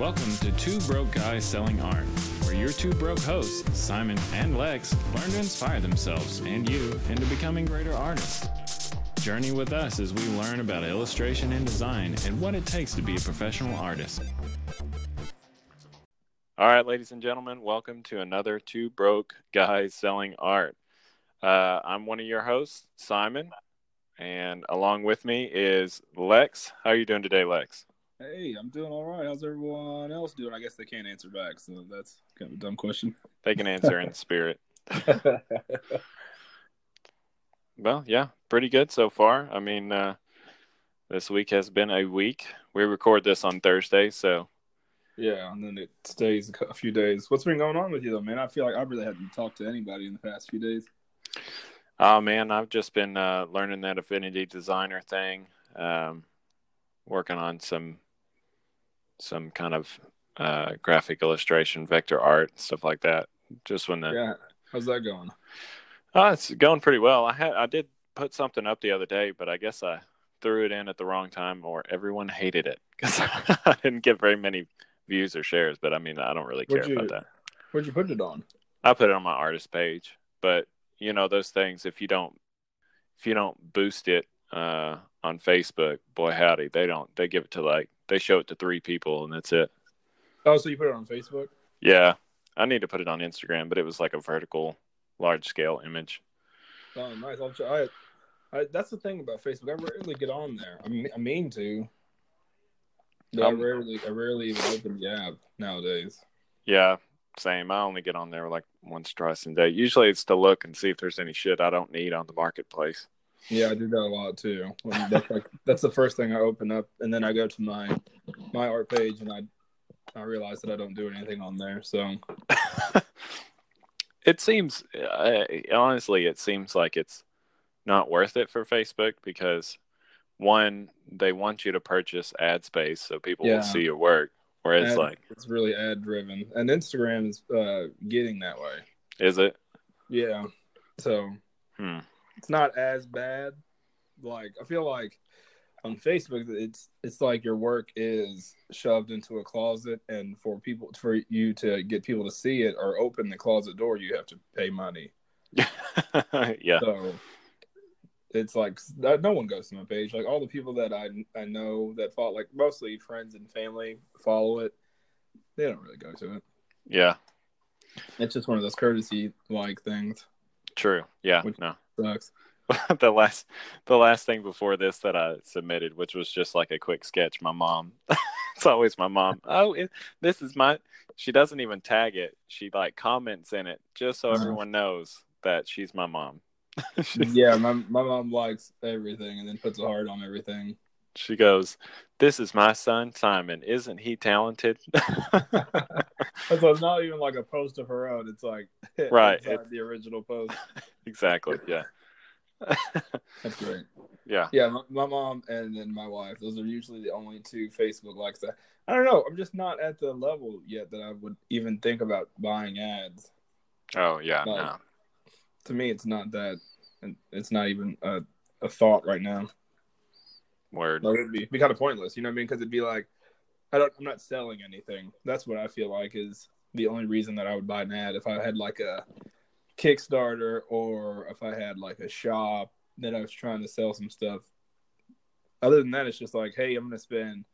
Welcome to Two Broke Guys Selling Art, where your two broke hosts, Simon and Lex, learn to inspire themselves and you into becoming greater artists. Journey with us as we learn about illustration and design and what it takes to be a professional artist. All right, ladies and gentlemen, welcome to another Two Broke Guys Selling Art. Uh, I'm one of your hosts, Simon, and along with me is Lex. How are you doing today, Lex? Hey, I'm doing all right. How's everyone else doing? I guess they can't answer back, so that's kind of a dumb question. They can answer in spirit. well, yeah, pretty good so far. I mean, uh, this week has been a week. We record this on Thursday, so yeah, and then it stays a few days. What's been going on with you, though, man? I feel like I really hadn't talked to anybody in the past few days. Oh man, I've just been uh, learning that Affinity Designer thing, um, working on some some kind of uh, graphic illustration, vector art, stuff like that. Just when the yeah, how's that going? Oh, it's going pretty well. I had I did put something up the other day, but I guess I threw it in at the wrong time, or everyone hated it because I didn't get very many views or shares. But I mean, I don't really care you, about that. Where'd you put it on? I put it on my artist page, but you know those things. If you don't, if you don't boost it uh, on Facebook, boy howdy, they don't. They give it to like they show it to three people and that's it. Oh, so you put it on Facebook? Yeah, I need to put it on Instagram, but it was like a vertical, large scale image. Oh, nice. I'll try. I, I, that's the thing about Facebook. I rarely get on there. I mean, I mean to. But um, I rarely, I rarely even open the app nowadays. Yeah, same. I only get on there like once, twice a day. Usually, it's to look and see if there's any shit I don't need on the marketplace. Yeah, I do that a lot too. That's like that's the first thing I open up, and then I go to my my art page, and I I realize that I don't do anything on there. So it seems uh, honestly, it seems like it's not worth it for Facebook because one, they want you to purchase ad space so people yeah. will see your work. Whereas, ad, like, it's really ad driven, and Instagram is uh, getting that way. Is it? Yeah. So. Hmm it's not as bad. Like I feel like on Facebook, it's it's like your work is shoved into a closet, and for people for you to get people to see it or open the closet door, you have to pay money. yeah. So it's like no one goes to my page. Like all the people that I I know that follow, like mostly friends and family follow it. They don't really go to it. Yeah. It's just one of those courtesy like things. True. Yeah. Which no. Sucks. the last the last thing before this that I submitted, which was just like a quick sketch. My mom, it's always my mom. Oh, it, this is my. She doesn't even tag it. She like comments in it just so uh-huh. everyone knows that she's my mom. yeah, my my mom likes everything and then puts a heart on everything. She goes, "This is my son Simon. Isn't he talented?" so it's not even like a post of her own. It's like right, it's the original post. exactly. Yeah. That's great. Yeah. Yeah. My, my, mom and then my wife. Those are usually the only two Facebook likes that. I don't know. I'm just not at the level yet that I would even think about buying ads. Oh yeah. Like, no. To me, it's not that. It's not even a, a thought right now. Word. Like, it'd be, be kind of pointless, you know what I mean? Because it'd be like, I don't, I'm not selling anything. That's what I feel like is the only reason that I would buy an ad. If I had like a Kickstarter or if I had like a shop that I was trying to sell some stuff. Other than that, it's just like, hey, I'm gonna spend,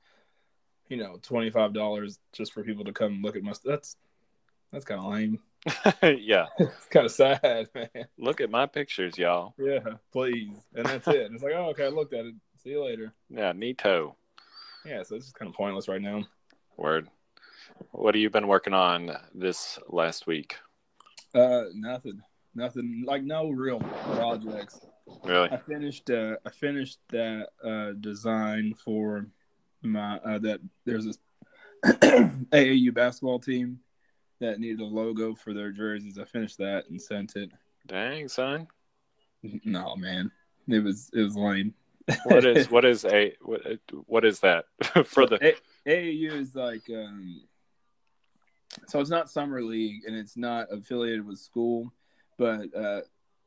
you know, twenty five dollars just for people to come look at my. Stuff. That's that's kind of lame. yeah, it's kind of sad, man. Look at my pictures, y'all. Yeah, please, and that's it. And it's like, oh, okay, I looked at it. See you later. Yeah, neato. Yeah, so it's just kind of pointless right now. Word. What have you been working on this last week? Uh, nothing, nothing. Like no real projects. Really? I finished. Uh, I finished that uh, design for my uh, that there's this AAU basketball team that needed a logo for their jerseys. I finished that and sent it. Dang, son. No, man, it was it was lame. What is what is a what, what is that for the a- AAU is like um so it's not summer league and it's not affiliated with school, but uh,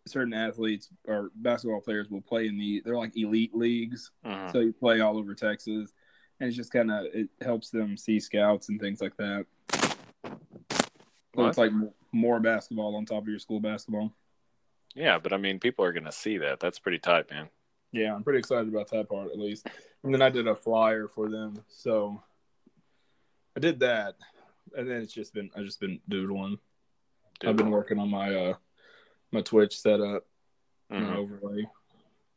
certain athletes or basketball players will play in the they're like elite leagues. Uh-huh. So you play all over Texas, and it's just kind of it helps them see scouts and things like that. So it's like more basketball on top of your school basketball. Yeah, but I mean, people are gonna see that. That's pretty tight, man. Yeah, I'm pretty excited about that part at least. And then I did a flyer for them, so I did that, and then it's just been I just been doodling. I've been working on my uh my Twitch setup, my Mhm. overlay.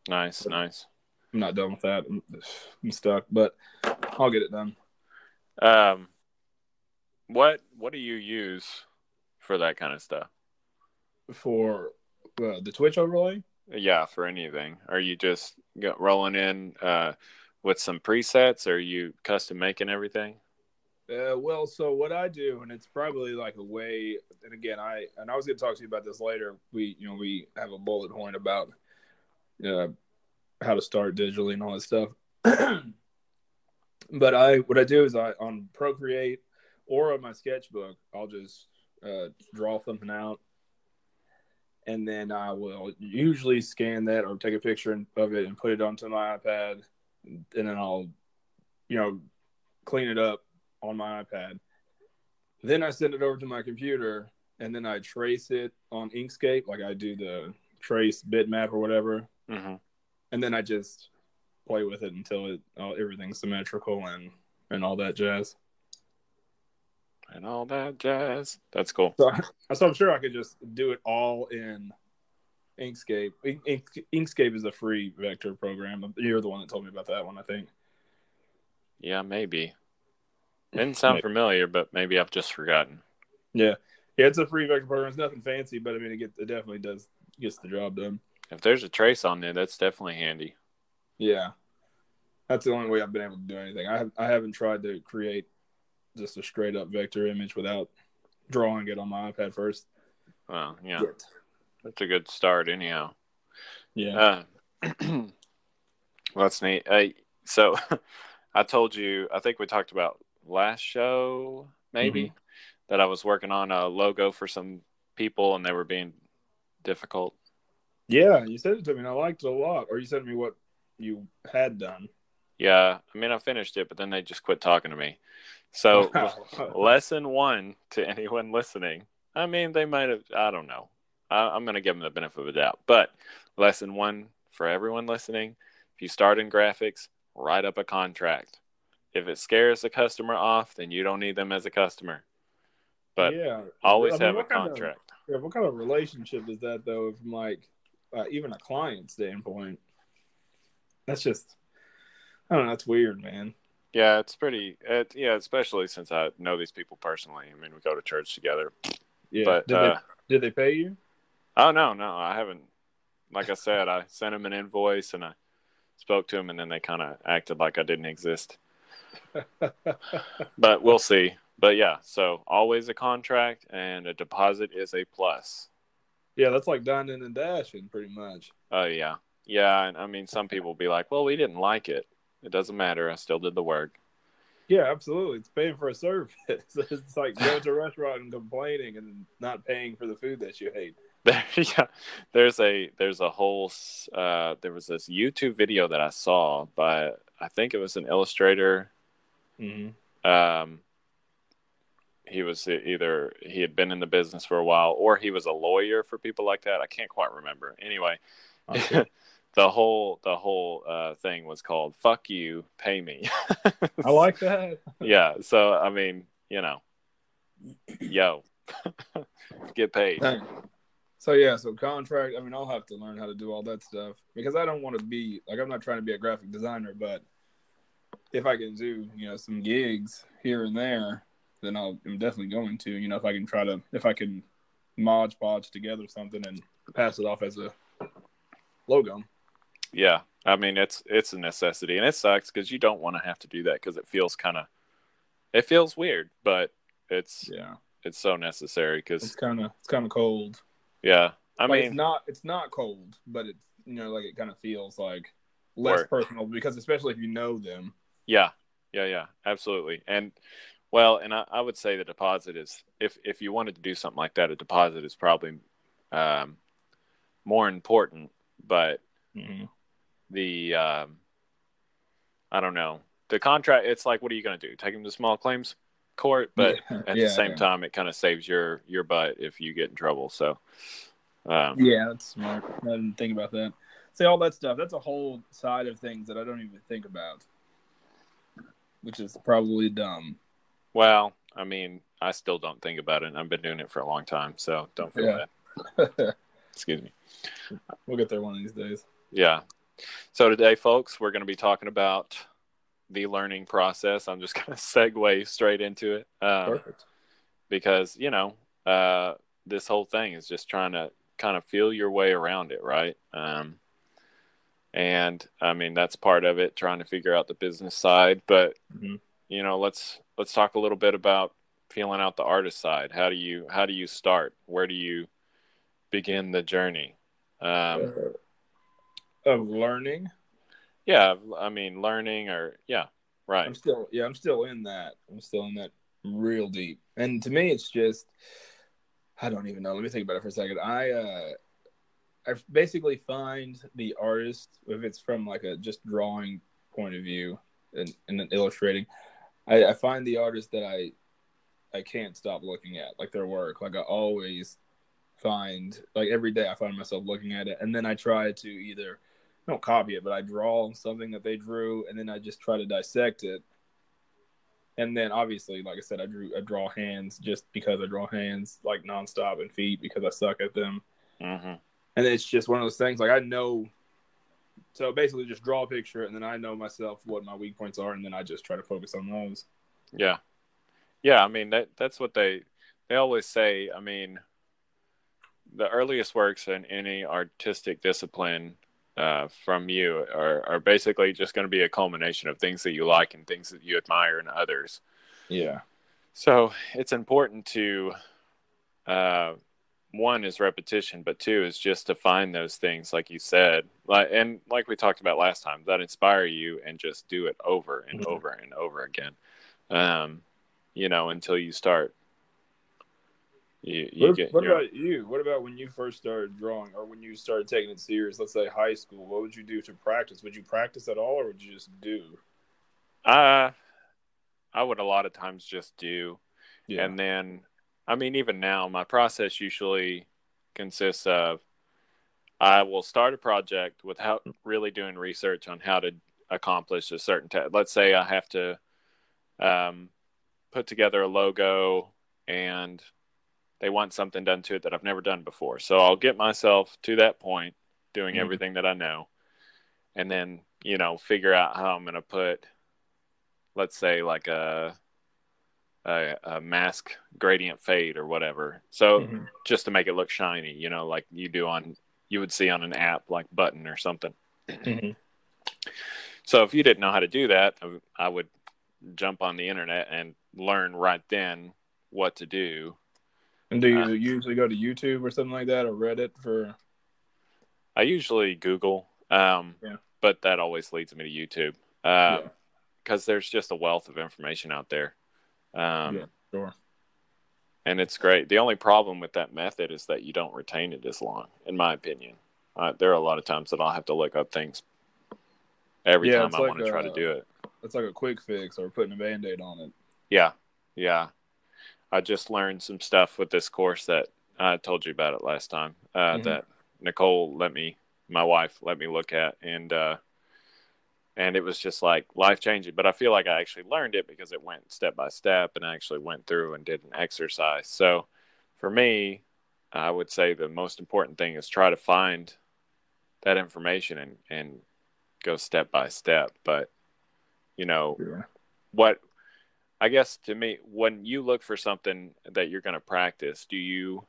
Nice, nice. I'm not done with that. I'm, I'm stuck, but I'll get it done. Um, what what do you use for that kind of stuff? For uh, the Twitch overlay, Yeah, for anything. Are you just rolling in uh, with some presets? Or are you custom making everything? Uh, well, so what I do, and it's probably like a way, and again, I and I was going to talk to you about this later. We, you know, we have a bullet point about uh, how to start digitally and all that stuff. but I, what I do is I on Procreate or on my sketchbook, I'll just uh, draw something out, and then I will usually scan that or take a picture of it and put it onto my iPad, and then I'll, you know, clean it up on my iPad. Then I send it over to my computer and then I trace it on Inkscape, like I do the trace bitmap or whatever, Mm-hmm. and then I just play with it until it all, everything's symmetrical and and all that jazz. And all that jazz. That's cool. So, so I'm sure I could just do it all in Inkscape. Ink, Ink, Inkscape is a free vector program. You're the one that told me about that one, I think. Yeah, maybe. Didn't sound Maybe. familiar, but maybe I've just forgotten. Yeah, yeah, it's a free vector program. It's nothing fancy, but I mean, it, get, it definitely does gets the job done. If there's a trace on there, that's definitely handy. Yeah, that's the only way I've been able to do anything. I have, I haven't tried to create just a straight up vector image without drawing it on my iPad first. Well, yeah, that's a good start, anyhow. Yeah. Uh, well, that's neat. Uh, so, I told you, I think we talked about last show, maybe, Mm-hmm. that I was working on a logo for some people and they were being difficult. yeah, you said it to me, and I liked it a lot. Or you said to me what you had done. Yeah, I mean, I finished it, but then they just quit talking to me. So, lesson one to anyone listening. I mean, they might have. I don't know. I, I'm going to give them the benefit of the doubt. But lesson one for everyone listening: if you start in graphics, write up a contract. If it scares the customer off, then you don't need them as a customer. But yeah, always I mean, have a kind of- contract. yeah, what kind of relationship is that though? From like uh, even a client standpoint, that's just I don't know. That's weird, man. Yeah, it's pretty. It, yeah, especially since I know these people personally. I mean, we go to church together. Yeah. But did, uh, they, did they pay you? Oh no, no, I haven't. Like I said, I sent him an invoice and I spoke to him, and then they kind of acted like I didn't exist. But we'll see. But yeah, so always a contract, and a deposit is a plus. yeah, that's like dining and dashing, pretty much. Oh yeah, yeah. And I mean, some people will be like, "Well, we didn't like it. It doesn't matter. I still did the work." Yeah, absolutely. It's paying for a service. it's like going to a restaurant and complaining and not paying for the food that you hate. There, yeah, there's a there's a whole uh, there was this YouTube video that I saw by I think it was an illustrator Mm-hmm. um, he was either he had been in the business for a while or he was a lawyer for people like that. I can't quite remember. Anyway, the whole the whole uh, thing was called "Fuck you, pay me." I like that. yeah. So I mean, you know, yo, get paid. So yeah, so contract. I mean, I'll have to learn how to do all that stuff because I don't want to be like I'm not trying to be a graphic designer, but if I can do you know some gigs here and there, then I'll, I'm definitely going to. You know, if I can try to if I can mod podge together something and pass it off as a logo. Yeah, I mean it's it's a necessity, and it sucks because you don't want to have to do that because it feels kind of it feels weird, but it's Yeah, it's so necessary because it's kind of it's kind of cold. yeah, I Like, mean it's not it's not cold, but it's you know like it kind of feels like less Work. personal because especially if you know them. Yeah, yeah, yeah, absolutely. And well, and I, I would say the deposit is if if you wanted to do something like that, a deposit is probably um, more important. But Mm-hmm. The um, I don't know the contract. It's like, what are you going to do? Take him to small claims court, but Yeah, at yeah, the same yeah. time, it kind of saves your your butt if you get in trouble. So, um, Yeah, that's smart. I didn't think about that. See, all that stuff, that's a whole side of things that I don't even think about, which is probably dumb. well, I mean, I still don't think about it. I've been doing it for a long time, so don't feel Yeah. bad. Excuse me. we'll get there one of these days. Yeah. So today, folks, we're going to be talking about the learning process. I'm just going to segue straight into it um, Perfect. because you know uh, this whole thing is just trying to kind of feel your way around it, right? Um, and I mean that's part of it, trying to figure out the business side. But Mhm. you know, let's let's talk a little bit about feeling out the artist side. How do you how do you start? Where do you begin the journey? Um, of learning, yeah, I mean learning or yeah, right. I'm still, yeah, I'm still in that. I'm still in that real deep. And to me, it's just, I don't even know. Let me think about it for a second. I, uh, I basically find the artist, if it's from like a just drawing point of view and, and illustrating, I, I find the artist that I, I can't stop looking at, like their work. Like I always find, like every day, I find myself looking at it, and then I try to either I don't copy it, but I draw something that they drew, and then I just try to dissect it. And then obviously, like I said, I drew I draw hands just because I draw hands like nonstop and feet because I suck at them. hmm And it's just one of those things like I know. So basically, just draw a picture, and then I know myself what my weak points are, and then I just try to focus on those. Yeah, yeah. I mean that that's what they they always say. I mean, the earliest works in any artistic discipline uh, from you are are basically just going to be a culmination of things that you like and things that you admire in others. Yeah. So it's important to uh, one is repetition, but two is just to find those things, like you said, like and like we talked about last time, that inspire you, and just do it over and Mhm. over and over again, um, you know, until you start. You, you What, get what about you? What about when you first started drawing, or when you started taking it serious? Let's say high school. What would you do to practice? Would you practice at all, or would you just do? Uh, I would a lot of times just do, Yeah. and then, I mean, even now, my process usually consists of I will start a project without really doing research on how to accomplish a certain task. Let's say I have to um, put together a logo and they want something done to it that I've never done before. So I'll get myself to that point doing Mhm. everything that I know and then, you know, figure out how I'm going to put, let's say, like a, a, a mask gradient fade or whatever. So Mhm. just to make it look shiny, you know, like you do on, you would see on an app like Button or something. Mhm. So if you didn't know how to do that, I would jump on the internet and learn right then what to do. And do you Uh, usually go to YouTube or something like that, or Reddit for? I usually Google, um, Yeah. but that always leads me to YouTube Yeah. because there's just a wealth of information out there. Um, Yeah. Sure. And it's great. The only problem with that method is that you don't retain it as long, in my opinion. Uh, there are a lot of times that I'll have to look up things every Yeah, time I like want to try to do it. It's like a quick fix or putting a band aid on it. Yeah, yeah. I just learned some stuff with this course that I told you about it last time. Uh, Mhm. That Nicole let me, my wife let me look at, and uh, and it was just like life changing. But I feel like I actually learned it because it went step by step, and I actually went through and did an exercise. So for me, I would say the most important thing is try to find that information and and go step by step. But you know, Yeah. what I guess to me, when you look for something that you're going to practice, do you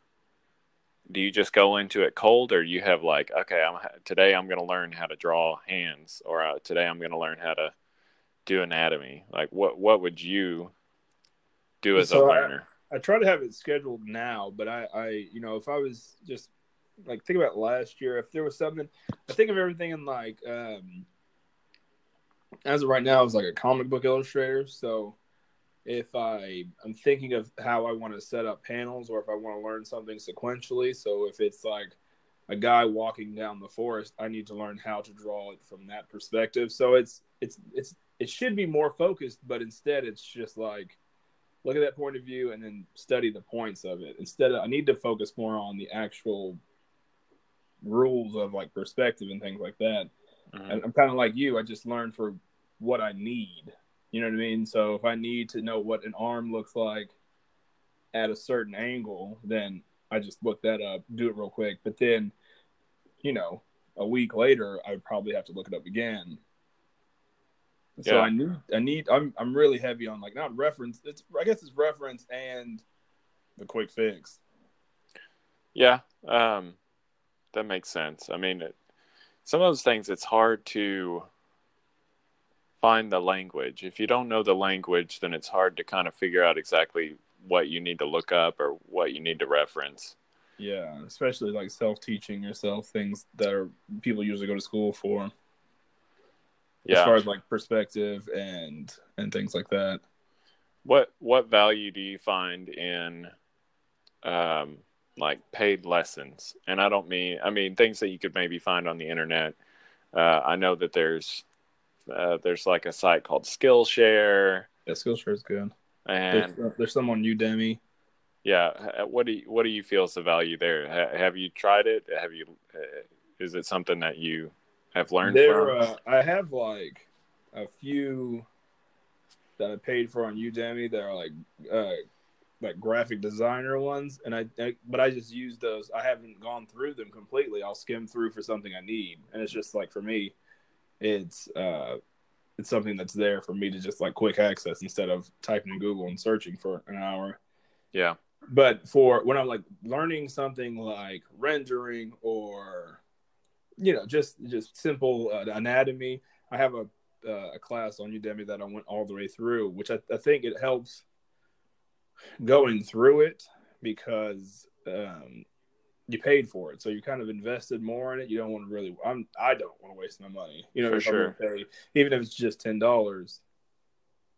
do you just go into it cold, or you have like, okay, I'm today I'm going to learn how to draw hands, or uh, today I'm going to learn how to do anatomy? Like, what what would you do as So a I- learner? I try to have it scheduled now, but I, I, you know, if I was just like think about last year, if there was something, I think of everything in like, um, as of right now, I was like a comic book illustrator. So if I, I'm thinking of how I want to set up panels, or if I want to learn something sequentially. So if it's like a guy walking down the forest, I need to learn how to draw it from that perspective. So it's, it's, it's, it should be more focused, but instead it's just like look at that point of view and then study the points of it. Instead of I need to focus more on the actual rules of like perspective and things like that. Mhm. And I'm kind of like you. I just learn for what I need. You know what I mean? So if I need to know what an arm looks like at a certain angle, then I just look that up, do it real quick. But then, you know, a week later, I would probably have to look it up again. So Yeah. I need, I need, I'm, I'm really heavy on like not reference. It's, I guess it's reference and the quick fix. Yeah, um, that makes sense. I mean, it, some of those things it's hard to find the language. If you don't know the language, then it's hard to kind of figure out exactly what you need to look up or what you need to reference. Yeah, especially like self teaching yourself things that are people usually go to school for. Yeah. As far as like perspective and and things like that. What what value do you find in um like paid lessons? And I don't mean I mean things that you could maybe find on the internet. Uh, I know that there's uh, there's like a site called Skillshare Yeah, Skillshare is good. and There's, there's some on Udemy. Yeah, what do you, what do you feel is the value there? Ha- have you tried it? Have you? Uh, is it something that you have learned There, from? uh, I have like a few that I paid for on Udemy that are like uh, like graphic designer ones, and I, I but I just use those. I haven't gone through them completely. I'll skim through for something I need, and it's just like for me, it's uh, it's something that's there for me to just like quick access instead of typing in Google and searching for an hour. yeah, but for when I'm like learning something like rendering or you know just just simple uh, anatomy, I have a uh, a class on Udemy that I went all the way through, which I, I think it helps going through it because um, you paid for it, so you kind of invested more in it. You don't want to really. I'm I don't want to waste my money. You know, For sure. Pay, even if it's just ten dollars.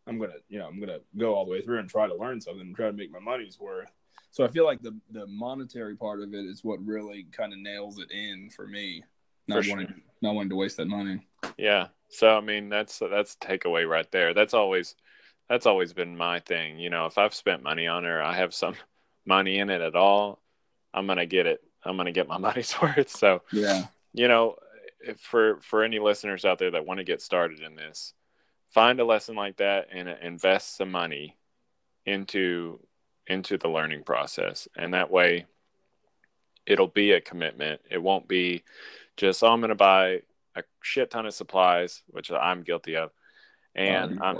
I'm gonna, you know, I'm gonna go all the way through and try to learn something and try to make my money's worth. So I feel like the the monetary part of it is what really kind of nails it in for me. Not For wanting, sure. not wanting to waste that money. yeah. So I mean, that's that's takeaway right there. That's always that's always been my thing. You know, if I've spent money on it, or I have some money in it at all, I'm gonna get it. I'm gonna get my money's worth. So Yeah, you know if for for any listeners out there that want to get started in this find a lesson like that and uh, invest some money into into the learning process. And that way it'll be a commitment. It won't be just oh, i'm going to buy a shit ton of supplies which i'm guilty of oh, and i'm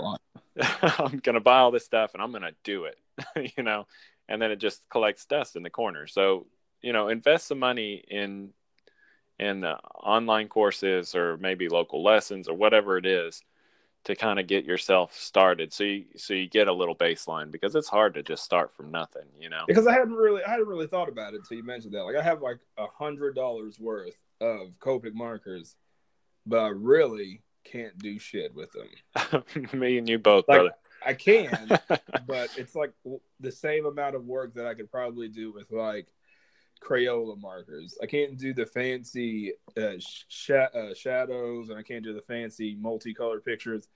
i'm going to buy all this stuff and i'm going to do it you know and then it just collects dust in the corner so you know invest some money in in uh, online courses or maybe local lessons or whatever it is to kind of get yourself started so you so you get a little baseline because it's hard to just start from nothing you know because I hadn't really, I hadn't really thought about it until you mentioned that. Like I have like a hundred dollars worth of Copic markers, but I really can't do shit with them. me and you both Like, brother I can, but it's like the same amount of work that I could probably do with like Crayola markers. I can't do the fancy uh, sh- uh, shadows, and I can't do the fancy multicolored pictures.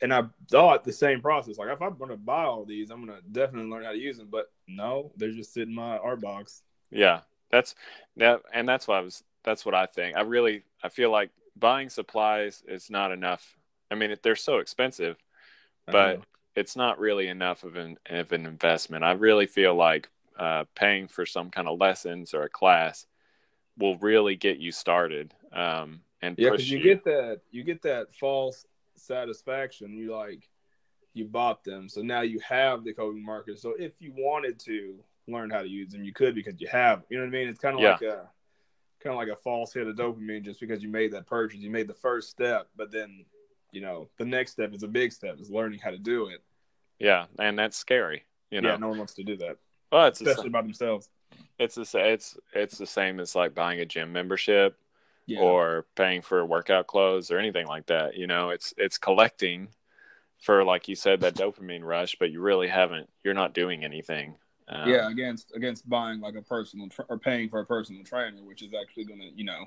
And I thought the same process. Like if I'm going to buy all these, I'm going to definitely learn how to use them. But no, they're just sitting in my art box. yeah that's that and that's what i was that's what i think i really i feel like buying supplies is not enough i mean they're so expensive but it's not really enough of an of an investment. I really feel like uh, paying for some kind of lessons or a class will really get you started um, and yeah, because you get that you get that false satisfaction. You like you bought them, so now you have the Copic markers. So if you wanted to learn how to use them, you could because you have. You know what I mean? It's kind of Yeah. like a kind of like a false hit of dopamine just because you made that purchase. You made the first step, but then you know the next step is a big step is learning how to do it. yeah, and that's scary. You know, yeah, no one wants to do that, well, it's especially by themselves. it's the it's it's the same as like buying a gym membership Yeah, or paying for workout clothes or anything like that. You know, it's it's collecting for like you said that dopamine rush, but you really haven't. You're not doing anything. Um, yeah, against against buying like a personal tra- or paying for a personal trainer, which is actually going to you know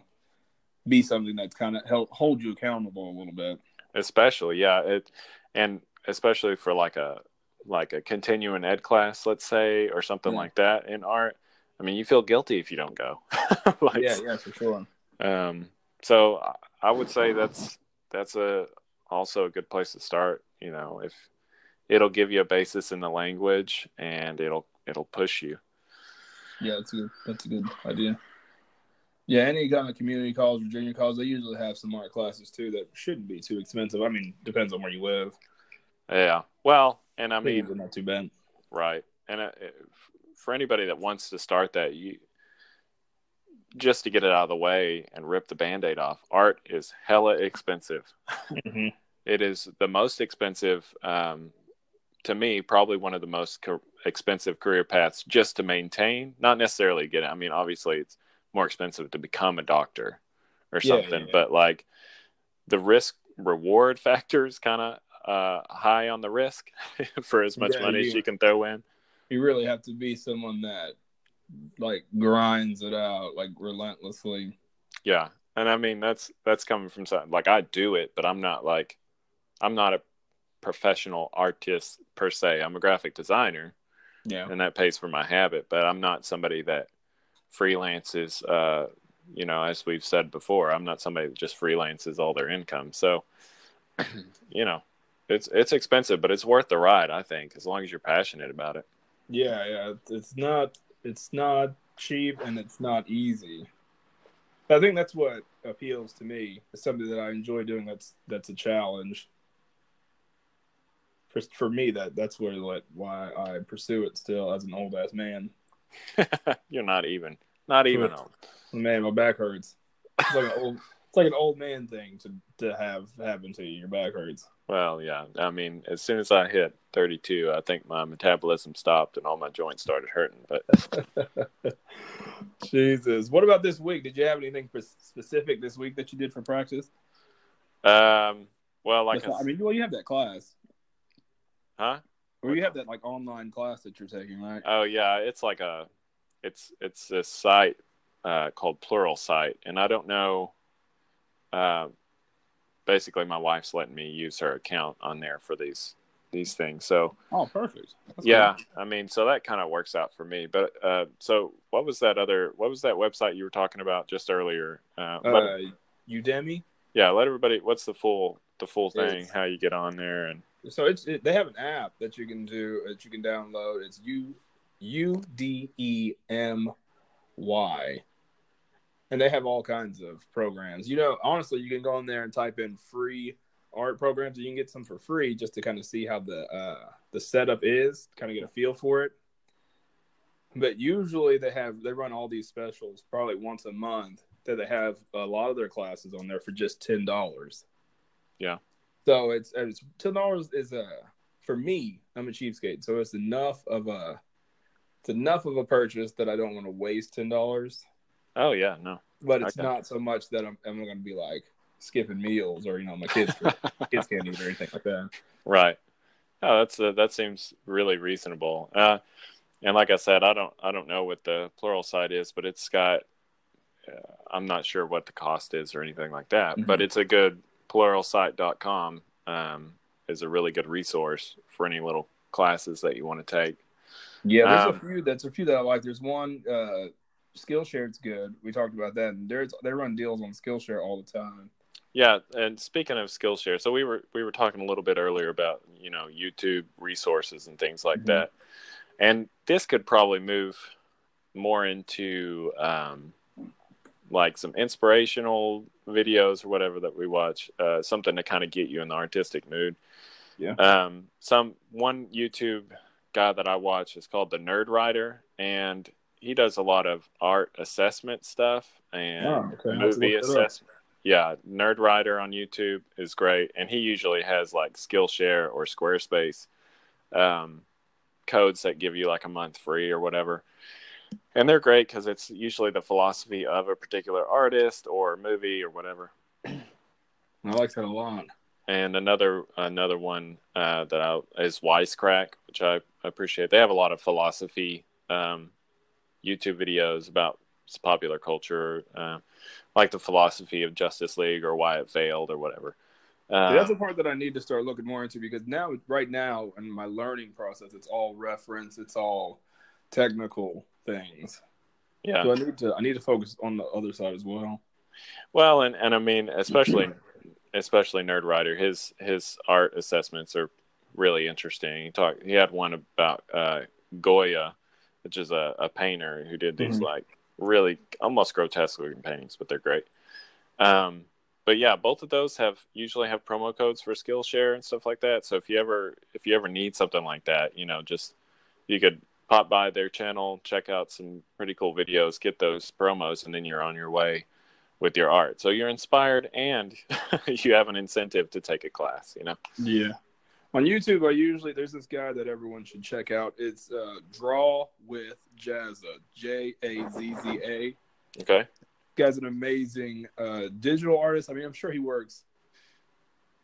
be something that's kind of help hold you accountable a little bit. Especially yeah it and especially for like a like a continuing ed class let's say or something Yeah. like that in art i mean you feel guilty if you don't go like, yeah, yeah, for sure. um so I- would say that's that's a also a good place to start you know if it'll give you a basis in the language and it'll it'll push you Yeah, that's a good. That's a good idea. Yeah, any kind of community college or junior college, they usually have some art classes too that shouldn't be too expensive. I mean, depends on where you live. yeah well and i mean, they're not too bad. Right. And uh, for anybody that wants to start that, you just to get it out of the way and rip the band-aid off. Art is hella expensive. Mhm. It is the most expensive um, to me, probably one of the most co- expensive career paths just to maintain, not necessarily get it. I mean, obviously it's more expensive to become a doctor or Yeah, yeah, something, yeah. but like the risk reward factor is kind of uh, high on the risk for as much Yeah, money as you- you can throw in. You really have to be someone that like grinds it out like relentlessly. Yeah, and I mean that's that's coming from something like I do it, but I'm not like I'm not a professional artist per se. I'm a graphic designer, Yeah. and that pays for my habit. But I'm not somebody that freelances. Uh, you know, as we've said before, I'm not somebody that just freelances all their income. So, you know, it's it's expensive, but it's worth the ride. I think as long as you're passionate about it. Yeah, yeah. It's not it's not cheap and it's not easy. I think that's what appeals to me. It's something that I enjoy doing that's that's a challenge. For for me that that's where what why I pursue it still as an old ass man. you're not even not even old. Man, my back hurts. It's like an old it's like an old man thing to to have happen to you. Your back hurts. Well, yeah. I mean, as soon as I hit 32, I think my metabolism stopped and all my joints started hurting. But Jesus. What about this week? Did you have anything spe- specific this week that you did for practice? um, well, like, not- I mean, well, you have that class. huh? Or you have that like online class that you're taking, right? Oh, yeah. It's like a, it's it's this site uh, called Pluralsite, and I don't know. Uh, basically, my wife's letting me use her account on there for these these things. So Oh, perfect. That's yeah, I mean, so that kind of works out for me. But uh, so what was that other? What was that website you were talking about just earlier? Uh, cool. Uh, Udemy. yeah let everybody what's the full the full thing It's- how you get on there and So it's it, they have an app that you can do that you can download. It's U U D E M Y, and they have all kinds of programs. You know, honestly, you can go in there and type in free art programs, and you can get some for free just to kind of see how the uh, the setup is, kind of get a feel for it. But usually they have they run all these specials probably once a month that they have a lot of their classes on there for just ten dollars. Yeah. So it's it's ten dollars is a for me. I'm a cheapskate, so it's enough of a it's enough of a purchase that I don't want to waste ten dollars. oh yeah no But it's Okay. not so much that I'm I'm going to be like skipping meals or you know my kids kids can't eat or anything like that. right oh that's uh, that seems really reasonable uh and like i said i don't i don't know what the Pluralsite is but it's got uh, i'm not sure what the cost is or anything like that Mhm. but it's a good pluralsite.com um is a really good resource for any little classes that you want to take Yeah, there's Um, a few. That's a few that I like. There's one uh, Skillshare's good. We talked about that, and there's they run deals on Skillshare all the time. Yeah, and speaking of Skillshare, so we were we were talking a little bit earlier about you know YouTube resources and things like Mhm. that, and this could probably move more into um, like some inspirational videos or whatever that we watch, uh, something to kind of get you in the artistic mood. Yeah. Um, some one YouTube guy that I watch is called the Nerdwriter, and he does a lot of art assessment stuff and Oh, okay. I'll have to movie look that up. assessment. Yeah, Nerdwriter on YouTube is great, and he usually has like Skillshare or Squarespace um, codes that give you like a month free or whatever, and they're great because it's usually the philosophy of a particular artist or movie or whatever. I like that a lot. And another another one uh, that I, is Wisecrack, which I appreciate. They have a lot of philosophy um, YouTube videos about popular culture, uh, like the philosophy of Justice League or why it failed or whatever. Uh, that's the part that I need to start looking more into because now, right now, in my learning process, it's all reference, it's all technical things. yeah. So I need to I need to focus on the other side as well. Well, and and I mean, especially especially Nerdwriter, his his art assessments are really interesting. He talked. He had one about uh, Goya, which is a, a painter who did these Mhm. like really almost grotesque looking paintings, but they're great. Um, but yeah, both of those have usually have promo codes for Skillshare and stuff like that. So if you ever if you ever need something like that, you know, just you could pop by their channel, check out some pretty cool videos, get those promos, and then you're on your way with your art. So you're inspired and you have an incentive to take a class, you know? Yeah. On YouTube, I usually there's this guy that everyone should check out. It's uh, Draw with Jazza, J A Z Z A. Okay. Guy's an amazing uh, digital artist. I mean, I'm sure he works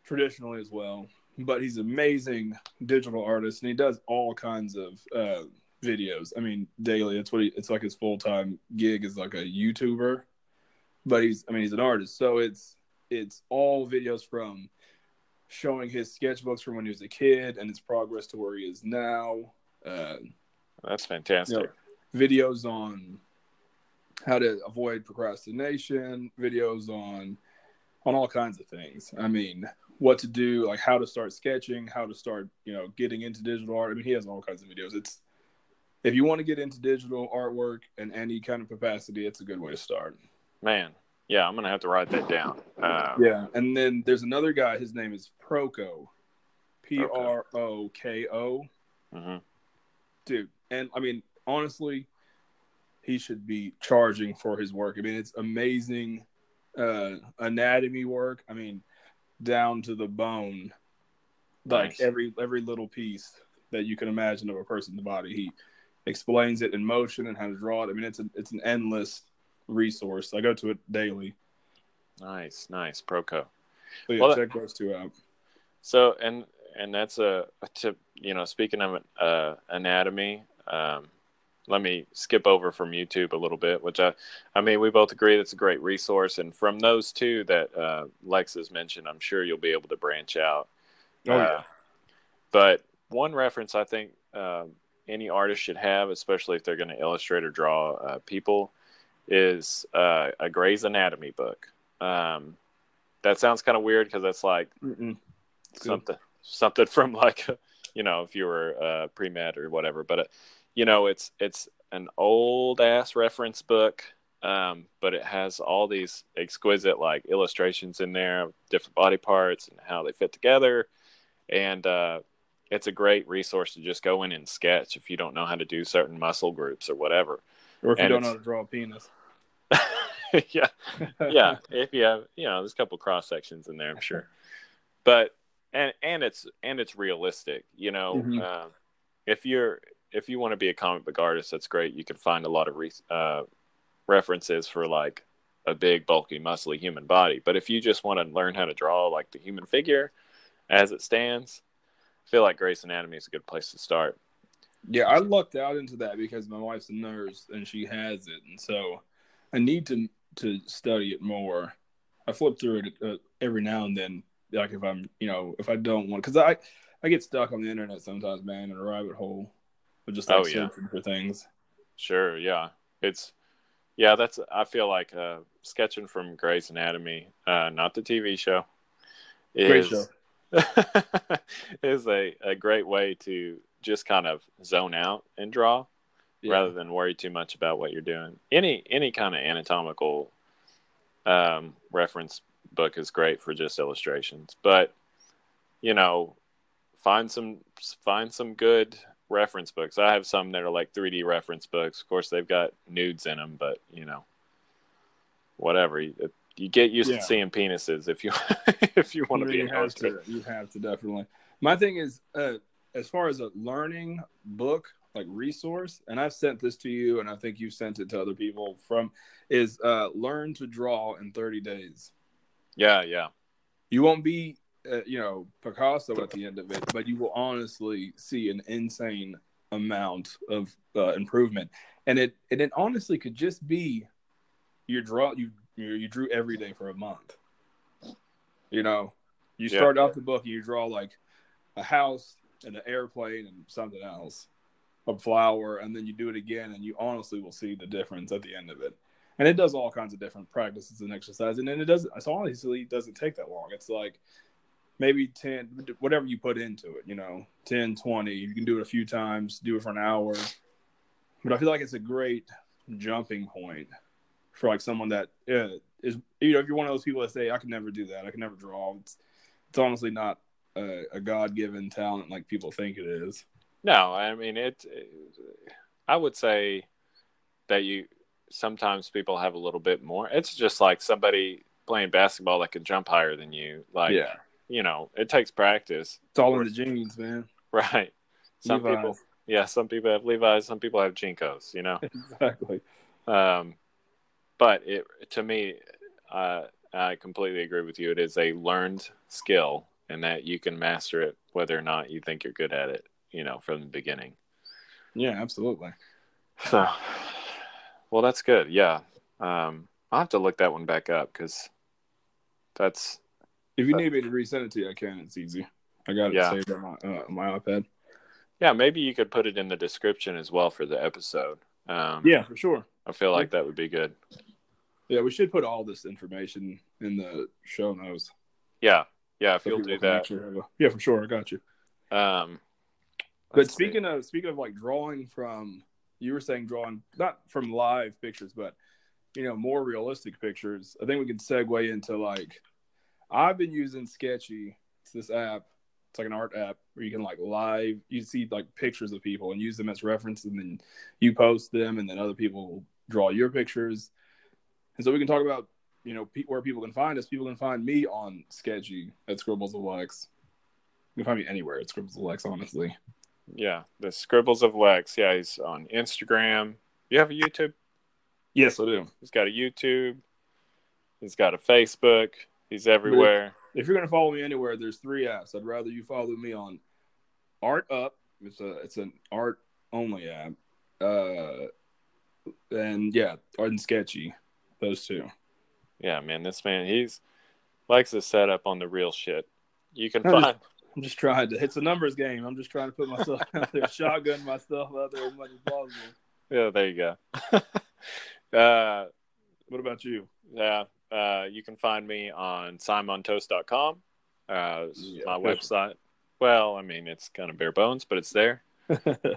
traditionally as well, but he's an amazing digital artist, and he does all kinds of uh, videos. I mean, daily. It's what he, it's like his full time gig is like a YouTuber, but he's I mean he's an artist, so it's it's all videos from showing his sketchbooks from when he was a kid and his progress to where he is now. Uh, That's fantastic. you know, videos on how to avoid procrastination, videos on on all kinds of things. I mean, what to do, like how to start sketching, how to start, you know, getting into digital art. I mean, he has all kinds of videos. It's if you want to get into digital artwork in any kind of capacity, it's a good way to start. Man. Yeah, I'm going to have to write that down. Uh, Yeah, and then there's another guy. His name is Proko, P R O K O. mhm. dude. And I mean, honestly, he should be charging for his work. I mean, it's amazing uh, anatomy work. I mean, down to the bone, like Nice. every every little piece that you can imagine of a person's body. He explains it in motion and how to draw it. I mean, it's a, it's an endless resource. I go to it daily. Nice, nice. Proko. So yeah, Well, check those two out. So and and that's a to you know speaking of uh, anatomy. Um, let me skip over from YouTube a little bit, which I I mean we both agree that's a great resource, and from those two that uh, Lex has mentioned, I'm sure you'll be able to branch out. Oh, yeah. But one reference I think um, any artist should have, especially if they're going to illustrate or draw uh, people, is uh, a Gray's Anatomy book. Um, that sounds kind of weird because that's like Mm-mm. It's good. something something from like you know if you were uh, pre med or whatever. But uh, you know it's it's an old ass reference book. Um, but it has all these exquisite like illustrations in there of different body parts and how they fit together and uh, it's a great resource to just go in and sketch if you don't know how to do certain muscle groups or whatever. Or if you don't know how to draw a penis. yeah, yeah. If you have, you know, there's a couple cross sections in there, I'm sure. But and and it's and it's realistic. You know, Mhm. uh, if you're if you want to be a comic book artist, that's great. You can find a lot of re- uh, references for like a big, bulky, muscly human body. But if you just want to learn how to draw like the human figure as it stands, feel like Gray's Anatomy is a good place to start. Yeah, I lucked out into that because my wife's a nurse and she has it, and so I need to to study it more. I flip through it uh, every now and then, like if I'm, you know, if I don't want, because I I get stuck on the internet sometimes, man, in a rabbit hole of just like Oh, yeah. searching for things. Sure, yeah. It's yeah, that's I feel like uh sketching from Gray's Anatomy, uh not the TV show. Great Is show. is a, a great way to just kind of zone out and draw Yeah. rather than worry too much about what you're doing. Any any kind of anatomical um reference book is great for just illustrations. But you know, find some find some good reference books. I have some that are like 3D reference books. Of course, they've got nudes in them, but you know, whatever. You, get used Yeah. to seeing penises if you if you want to be you an have to, you have to definitely. My thing is, uh, as far as a learning book like resource, and I've sent this to you, and I think you've sent it to other people from, is uh, learn to draw in 30 days. Yeah, yeah, You won't be, uh, you know, Picasso at the end of it, but you will honestly see an insane amount of uh, improvement, and it and it honestly could just be your draw you you, you drew every day for a month. You know, You Yeah. start off the book and you draw like a house and an airplane and something else, a flower, and then you do it again, and you honestly will see the difference at the end of it. And it does all kinds of different practices and exercises, and then it doesn't. It's honestly it doesn't take that long. It's like maybe 10 whatever you put into it you know 10 20 you can do it a few times do it for an hour but i feel like it's a great jumping point for like someone that uh, is you know if you're one of those people that say i can never do that i can never draw it's, it's honestly not a, a god-given talent like people think it is No, I mean it. I would say that you sometimes people have a little bit more. It's just like somebody playing basketball that can jump higher than you. Like, yeah you know, it takes practice, it's all in the genes man right? Some Levi's. people, yeah, some people have Levi's, some people have JNCOs. You know, exactly um, but it to me, uh, I completely agree with you. It is a learned skill, and that you can master it whether or not you think you're good at it. You know, from the beginning. yeah absolutely So, well, that's good. Yeah. Um, I'll have to look that one back up because that's, if you need me to resend it to you i can it's easy i got it Yeah. saved on my, uh, my ipad yeah, maybe you could put it in the description as well for the episode. Um, yeah for sure I feel like that would be good. Yeah, we should put all this information in the show notes. Yeah. Yeah. If so you'll do that. a- yeah, for sure. I got you. Um, But let's see. speaking of speaking of like drawing from, you were saying drawing not from live pictures, but you know more realistic pictures. I think we can segue into like I've been using Sketchy. It's this app. It's like an art app where you can like live. You see like pictures of people and use them as reference, and then you post them, and then other people will draw your pictures. And so we can talk about you know pe- where people can find us. People can find me on Sketchy at Scribbles of Lex. You can find me anywhere at Scribbles of Lex, honestly. yeah, the Scribbles of Lex. Yeah. He's on Instagram. You have a YouTube? Yes, I do. He's got a YouTube. He's got a Facebook. He's everywhere. If you're gonna follow me anywhere, there's three apps. I'd rather you follow me on Art Up. It's a it's an art only app. Uh, and yeah, Art and Sketchy. Those two. Yeah, man. This man, he's likes to set up on the real shit. You can I'm find. just- I'm just trying to. It's a numbers game. I'm just trying to put myself out there, shotgun myself out there as much as possible. Yeah, there you go. uh, What about you? yeah, uh, you can find me on simontoast.com. Uh, it's Yeah, my website. Well, I mean, it's kind of bare bones, but it's there.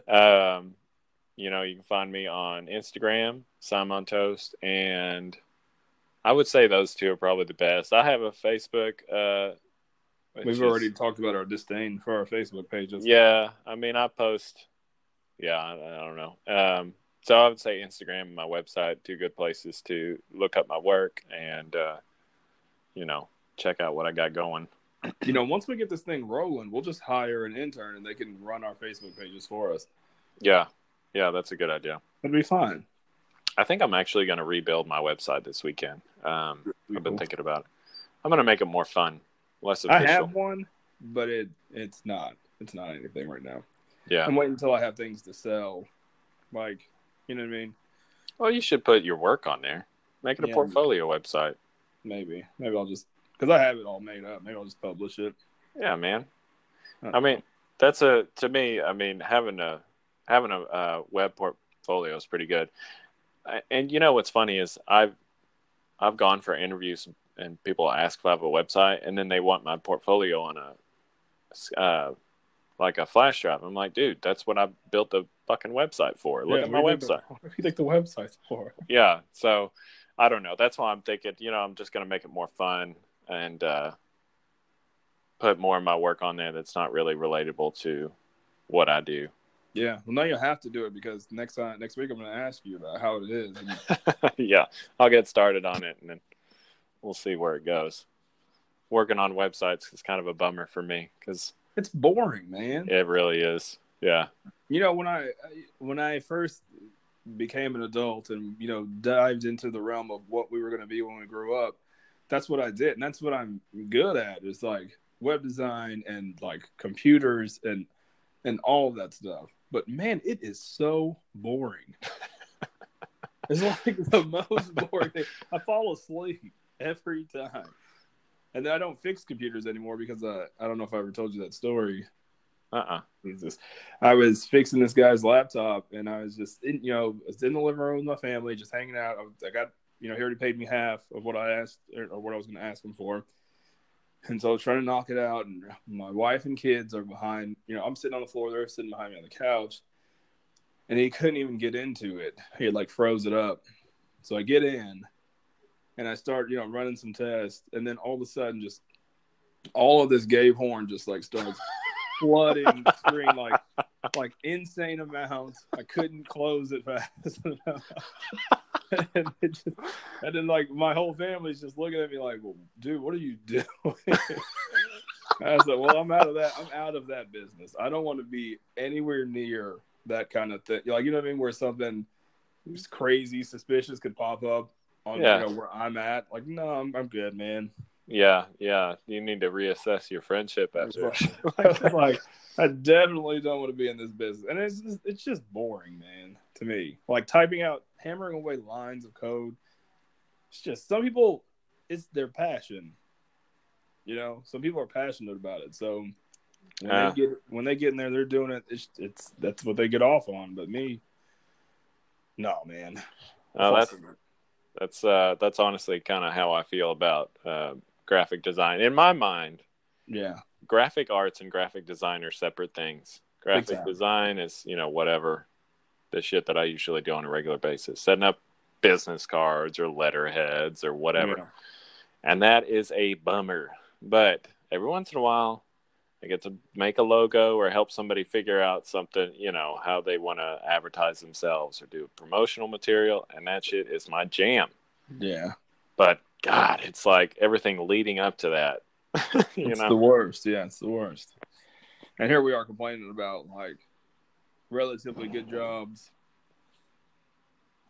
um, you know, you can find me on Instagram, Simon Toast, and I would say those two are probably the best. I have a Facebook. Uh, We've is- already talked about our disdain for our Facebook pages. Yeah, I mean, I post. Yeah, I, I don't know. Um, so I would say Instagram and my website two good places to look up my work and uh, you know check out what I got going. You know, once we get this thing rolling, we'll just hire an intern and they can run our Facebook pages for us. Yeah, yeah, that's a good idea. It'd be fine. I think I'm actually going to rebuild my website this weekend. Um, I've been thinking about it. I'm going to make it more fun, less official. I have one, but it it's not. It's not anything right now. Yeah. I'm waiting until I have things to sell. Like, you know what I mean? Well, you should put your work on there. Make it a Yeah. portfolio website. Maybe. Maybe I'll just because I have it all made up. Maybe I'll just publish it. Yeah, man. Uh, I mean, that's a to me. I mean, having a having a uh, web portfolio is pretty good. And you know what's funny is I've I've gone for interviews and people ask if I have a website, and then they want my portfolio on a uh, like a flash drive. I'm like, dude, that's what I built the fucking website for. Look Yeah, at my what do you think website. What do you think the website's for? Yeah, so I don't know. That's why I'm thinking. You know, I'm just gonna make it more fun and uh, put more of my work on there that's not really relatable to what I do. Yeah. Well, now you have to do it because next time, next week, I'm going to ask you about how it is. Yeah, I'll get started on it and then we'll see where it goes. Working on websites is kind of a bummer for me because it's boring, man. it really is. Yeah, You know, when I when I first became an adult and you know dived into the realm of what we were going to be when we grew up, that's what I did, and that's what I'm good at. Is like web design and like computers and and all of that stuff. But man, it is so boring. it's like the most boring thing. I fall asleep every time. and then I don't fix computers anymore because uh, I don't know if I ever told you that story. Uh-uh. Jesus. I was fixing this guy's laptop and I was just in, you know, in the living room with my family, just hanging out. I, I got, you know, he already paid me half of what I asked or, or what I was going to ask him for. And so I was trying to knock it out. And my wife and kids are behind, you know, I'm sitting on the floor. They're sitting behind me on the couch. And he couldn't even get into it. He had like froze it up. So I get in and I start, you know, running some tests. And then all of a sudden, just all of this Gabe horn just like starts flooding the screen like like insane amounts. I couldn't close it fast enough. and, it just, and then like my whole family's just looking at me like, well, dude, what are you doing? I was like, well, I'm out of that. I'm out of that business. I don't want to be anywhere near that kind of thing. Like, you know what I mean? Where something just crazy, suspicious could pop up on Yeah. you know, where I'm at. Like, no, I'm, I'm good, man. Yeah, yeah. You need to reassess your friendship after. like, I like, I definitely don't want to be in this business, and it's just, it's just boring, man. To me, like typing out, hammering away lines of code. It's just some people, it's their passion. You know, some people are passionate about it. So when Yeah. they get when they get in there, they're doing it. It's it's that's what they get off on. But me, no, man. Oh, that's that's uh that's honestly kind of how I feel about uh, graphic design. In my mind, yeah, graphic arts and graphic design are separate things. Graphic Exactly. design is, you know, whatever the shit that I usually do on a regular basis, setting up business cards or letterheads or whatever. Yeah. And that is a bummer. But every once in a while, I get to make a logo or help somebody figure out something, you know, how they want to advertise themselves or do promotional material. And that shit is my jam. yeah. But God, it's like everything leading up to that. you it's know, the worst. Yeah, it's the worst. And here we are complaining about like relatively good jobs.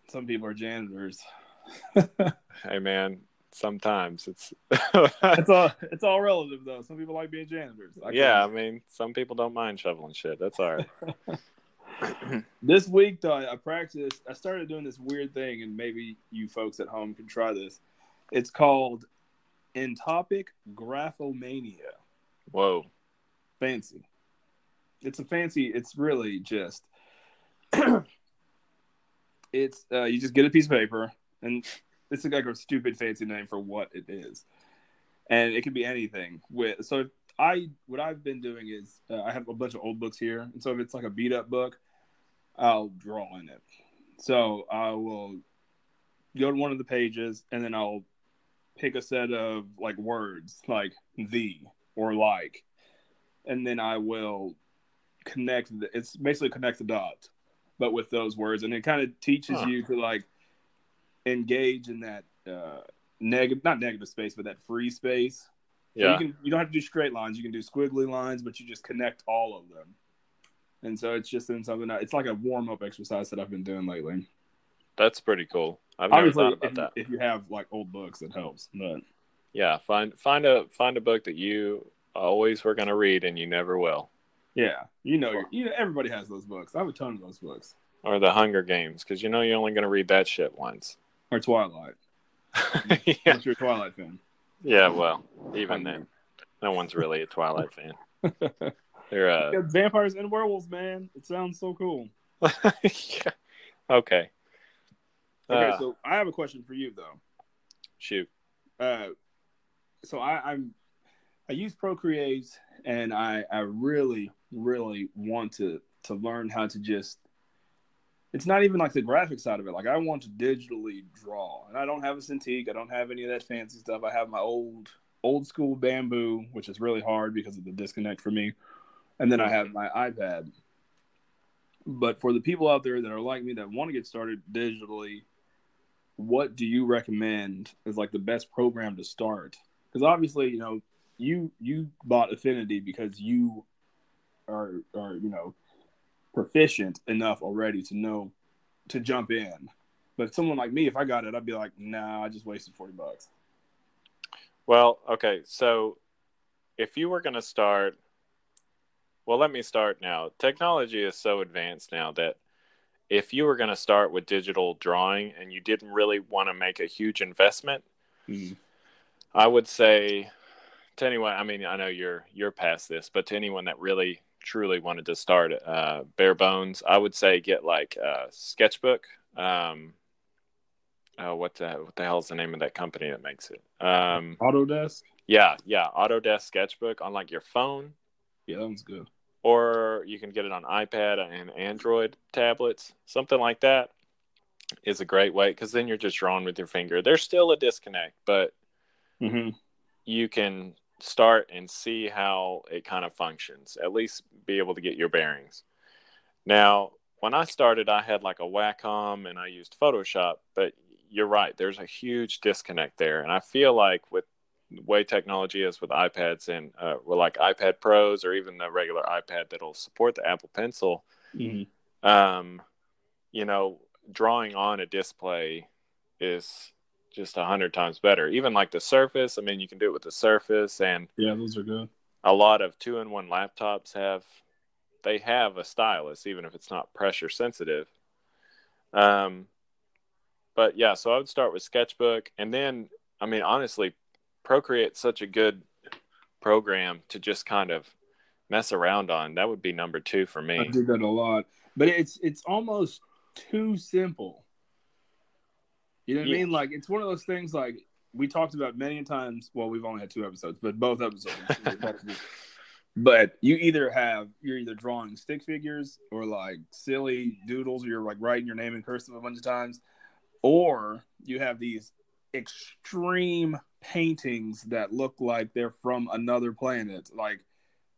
Some people are janitors. hey man, sometimes it's it's all it's all relative though. Some people like being janitors. I yeah. I mean, some people don't mind shoveling shit. That's all right. This week though, I practiced. I started doing this weird thing, and maybe you folks at home can try this. It's called Entoptic Graphomania. Whoa. fancy. It's a fancy. It's really just. it's uh, you just get a piece of paper, and it's like a stupid fancy name for what it is, and it can be anything. With so I what I've been doing is uh, I have a bunch of old books here, and so if it's like a beat up book, I'll draw in it. So I will go to one of the pages, and then I'll pick a set of like words like the or like and then I will connect. The, it's basically connect the dots, but with those words, and it kind of teaches Huh. you to like engage in that uh, negative, not negative space, but that free space. So Yeah. you can you don't have to do straight lines. You can do squiggly lines, but you just connect all of them. And so it's just in something. That, it's like a warm up exercise that I've been doing lately. That's pretty cool. I've never Obviously, thought about if, that. if you have like old books, it helps. But Yeah, find find a find a book that you always were going to read and you never will, yeah, you know, you know, everybody has those books. I have a ton of those books. or The Hunger Games, because you know you're only going to read that shit once. Or Twilight. yeah, Unless you're a Twilight fan. yeah. Well, even then, no one's really a Twilight fan. They're uh, vampires and werewolves, man. It sounds so cool. yeah. okay. Okay, Uh, so I have a question for you though. shoot. Uh, so I, I'm I use Procreate, and I I really really want to to learn how to just. It's not even like the graphic side of it. Like I want to digitally draw, and I don't have a Cintiq. I don't have any of that fancy stuff. I have my old old school bamboo, which is really hard because of the disconnect for me. And then I have my iPad. But for the people out there that are like me that want to get started digitally, what do you recommend is like the best program to start? Because obviously, you know, you you bought Affinity because you are are you know proficient enough already to know to jump in. But someone like me, if I got it, I'd be like, nah, I just wasted forty bucks. Well, okay. So if you were going to start, well, let me start now. Technology is so advanced now that if you were going to start with digital drawing and you didn't really want to make a huge investment, I would say to anyone, I mean, I know you're you're past this, but to anyone that really truly wanted to start uh, bare bones, I would say get like uh, Sketchbook. Um, oh, what the what the hell is the name of that company that makes it? Um, Autodesk. yeah, yeah, Autodesk Sketchbook on like your phone, Yeah, that one's good. Or you can get it on iPad and Android tablets, something like that. Is a great way because then you're just drawing with your finger. There's still a disconnect, but Mm-hmm. you can start and see how it kind of functions, at least be able to get your bearings. Now, when I started, I had like a Wacom and I used Photoshop, but you're right, there's a huge disconnect there. And I feel like with way technology is with iPads and uh, well, like iPad Pros or even the regular iPad that'll support the Apple Pencil, Mm-hmm. um, you know, drawing on a display is just a hundred times better. Even like the Surface, I mean, you can do it with the Surface, and Yeah, those are good. a lot of two-in-one laptops have they have a stylus, even if it's not pressure sensitive. Um, but yeah, so I would start with Sketchbook, and then I mean, honestly, Procreate's such a good program to just kind of mess around on. That would be number two for me. I do that a lot, but it's it's almost too simple. You know what I mean? Like it's one of those things. Like we talked about many times. Well, we've only had two episodes, but both episodes. but you either have you're either drawing stick figures or like silly doodles, or you're like writing your name in cursive a bunch of times, or you have these extreme paintings that look like they're from another planet. Like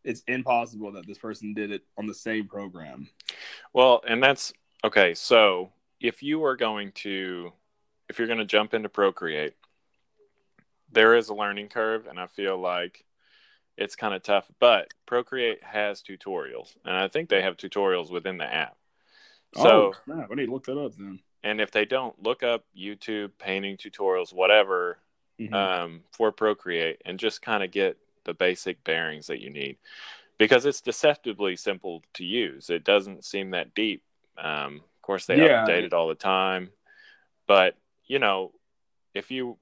it's impossible that this person did it on the same program. Well, and that's okay. So if you are going to, if you're going to jump into Procreate, there is a learning curve, and I feel like it's kind of tough. But Procreate has tutorials, and I think they have tutorials within the app. So, oh, snap. I need to look that up then. And if they don't, look up YouTube painting tutorials, whatever, Mhm. um, for Procreate and just kind of get the basic bearings that you need because it's deceptively simple to use. It doesn't seem that deep. Um, of course, they Yeah. update it all the time, but you know, if you,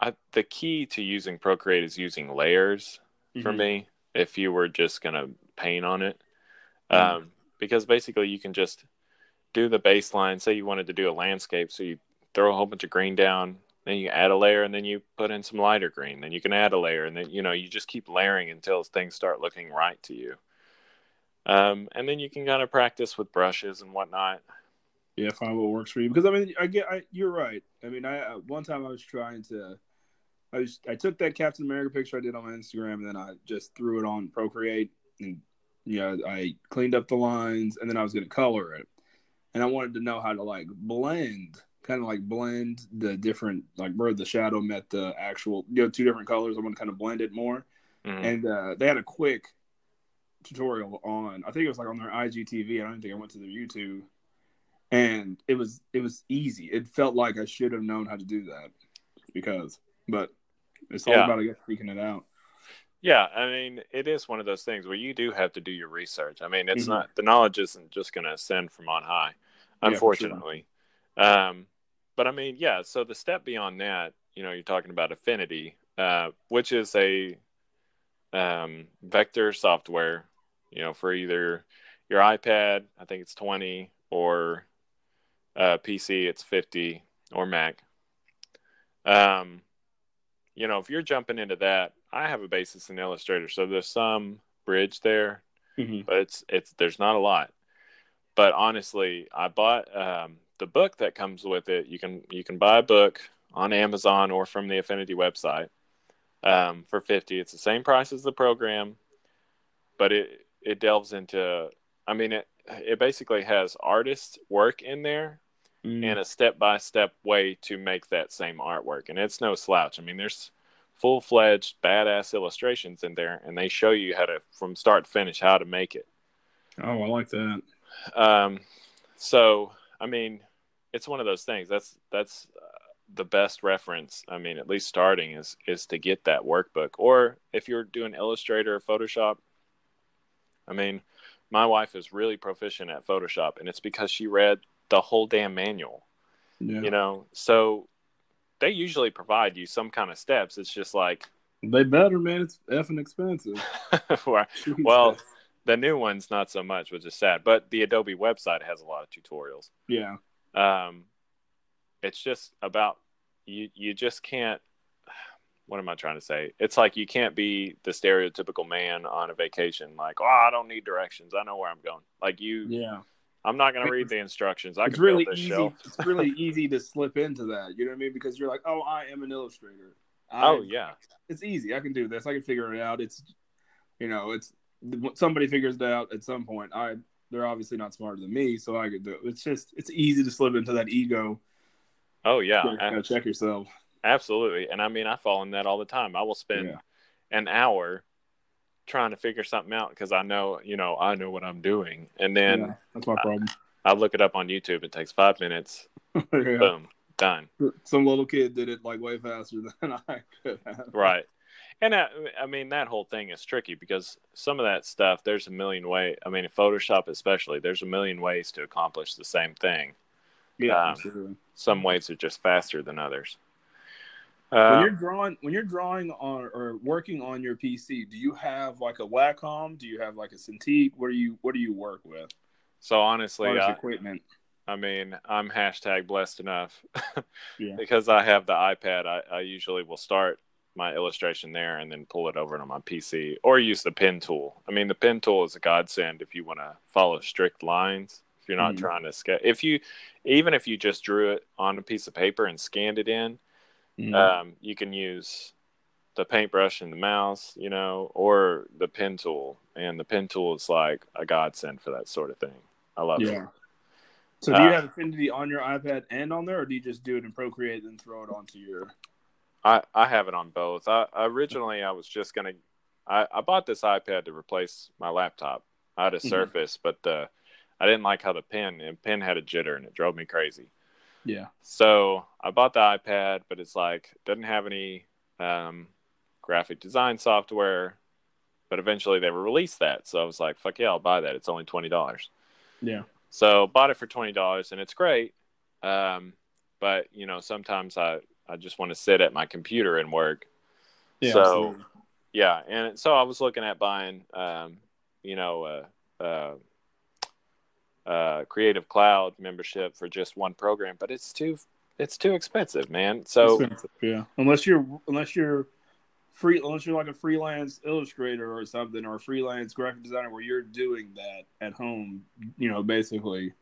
I, the key to using Procreate is using layers for Mhm. me. If you were just gonna paint on it, Mhm. um, because basically you can just do the baseline. Say you wanted to do a landscape, so you throw a whole bunch of green down, then you add a layer, and then you put in some lighter green. Then you can add a layer, and then you know you just keep layering until things start looking right to you. Um, and then you can kind of practice with brushes and whatnot. Yeah, find what works for you. Because I mean, I get, I, you're right. I mean, I uh, one time I was trying to, I was, I took that Captain America picture I did on Instagram, and then I just threw it on Procreate, and you know, I cleaned up the lines, and then I was going to color it, and I wanted to know how to like blend, kind of like blend the different, like where the shadow met the actual, you know, two different colors. I want to kind of blend it more, Mhm. and uh, they had a quick tutorial on i think it was like on their igtv i don't think i went to their youtube and it was it was easy it felt like i should have known how to do that because but it's all Yeah. about i guess freaking it out Yeah, I mean, it is one of those things where you do have to do your research. I mean, it's Mhm. not the knowledge isn't just going to ascend from on high, Yeah, unfortunately. Um, but I mean, yeah. So the step beyond that, you know, you're talking about Affinity, uh, which is a um, vector software, you know, for either your iPad, I think it's 20, or uh, PC, it's 50, or Mac. Um, you know, if you're jumping into that, I have a basis in Illustrator, so there's some bridge there, but it's it's there's not a lot. But honestly, I bought um, the book that comes with it. You can you can buy a book on Amazon or from the Affinity website um, for fifty. It's the same price as the program, but it it delves into. I mean, it it basically has artist work in there Mm. and a step by step way to make that same artwork. And it's no slouch. I mean, there's full fledged badass illustrations in there, and they show you how to, from start to finish, how to make it. oh i like that Um, so, I mean, it's one of those things. That's that's uh, the best reference. I mean, at least starting is is to get that workbook. Or if you're doing Illustrator or Photoshop, I mean, my wife is really proficient at Photoshop, and it's because she read the whole damn manual yeah you know so they usually provide you some kind of steps it's just like They better, man. It's effing expensive. Well, the new one's not so much, which is sad. But the Adobe website has a lot of tutorials. yeah, Um, it's just about you. You just can't. What am I trying to say? It's like you can't be the stereotypical man on a vacation. Like, oh, I don't need directions. I know where I'm going. Like you, yeah. I'm not going to read the instructions. I it's can really easy. shelf. It's really easy to slip into that. You know what I mean? Because you're like, oh, I am an illustrator. I, Oh yeah, it's easy. I can do this. I can figure it out. It's, you know, it's somebody figures it out at some point. I they're obviously not smarter than me, so I could do it. It's just it's easy to slip into that ego. oh yeah, You gotta check yourself. absolutely. And I mean, I fall in that all the time. I will spend Yeah. an hour trying to figure something out because I know, you know, I know what I'm doing, and then yeah, that's my problem. I look it up on YouTube. It takes five minutes. yeah. Boom, done. Some little kid did it like way faster than I could have. Right. And I, I mean that whole thing is tricky because some of that stuff there's a million way. I mean, in Photoshop especially, there's a million ways to accomplish the same thing. Yeah, Um, absolutely. Some ways are just faster than others. when Uh, you're drawing when you're drawing on or working on your PC, do you have like a Wacom? Do you have like a Cintiq? What do you what do you work with? so honestly, I, equipment? I mean, I'm hashtag blessed enough Yeah. because I have the iPad. I, I usually will start my illustration there and then pull it over to my PC or use the pen tool. I mean, the pen tool is a godsend if you want to follow strict lines. If you're not Mhm. trying to sketch, if you, even if you just drew it on a piece of paper and scanned it in, Mhm. um, you can use the paintbrush and the mouse, you know, or the pen tool. And the pen tool is like a godsend for that sort of thing. I love it. So do you Uh, have Affinity on your iPad and on there, or do you just do it in Procreate and throw it onto your? I, I have it on both. I originally I was just gonna I, I bought this iPad to replace my laptop. I had a. Surface, but uh, I didn't like how the pen and pen had a jitter and it drove me crazy. Yeah. So I bought the iPad, but it's like doesn't have any um, graphic design software. But eventually they released that, so I was like, "Fuck yeah, I'll buy that." It's only twenty dollars. Yeah. So bought it for twenty dollars, and it's great. Um, but you know, sometimes I I just want to sit at my computer and work. Yeah. So- absolutely. Yeah, and so I was looking at buying, um, you know, uh, uh, uh, Creative Cloud membership for just one program, but it's too it's too expensive, man. So Expensive, yeah, unless you're unless you're free, unless you're like a freelance illustrator or something, or a freelance graphic designer where you're doing that at home, you know, basically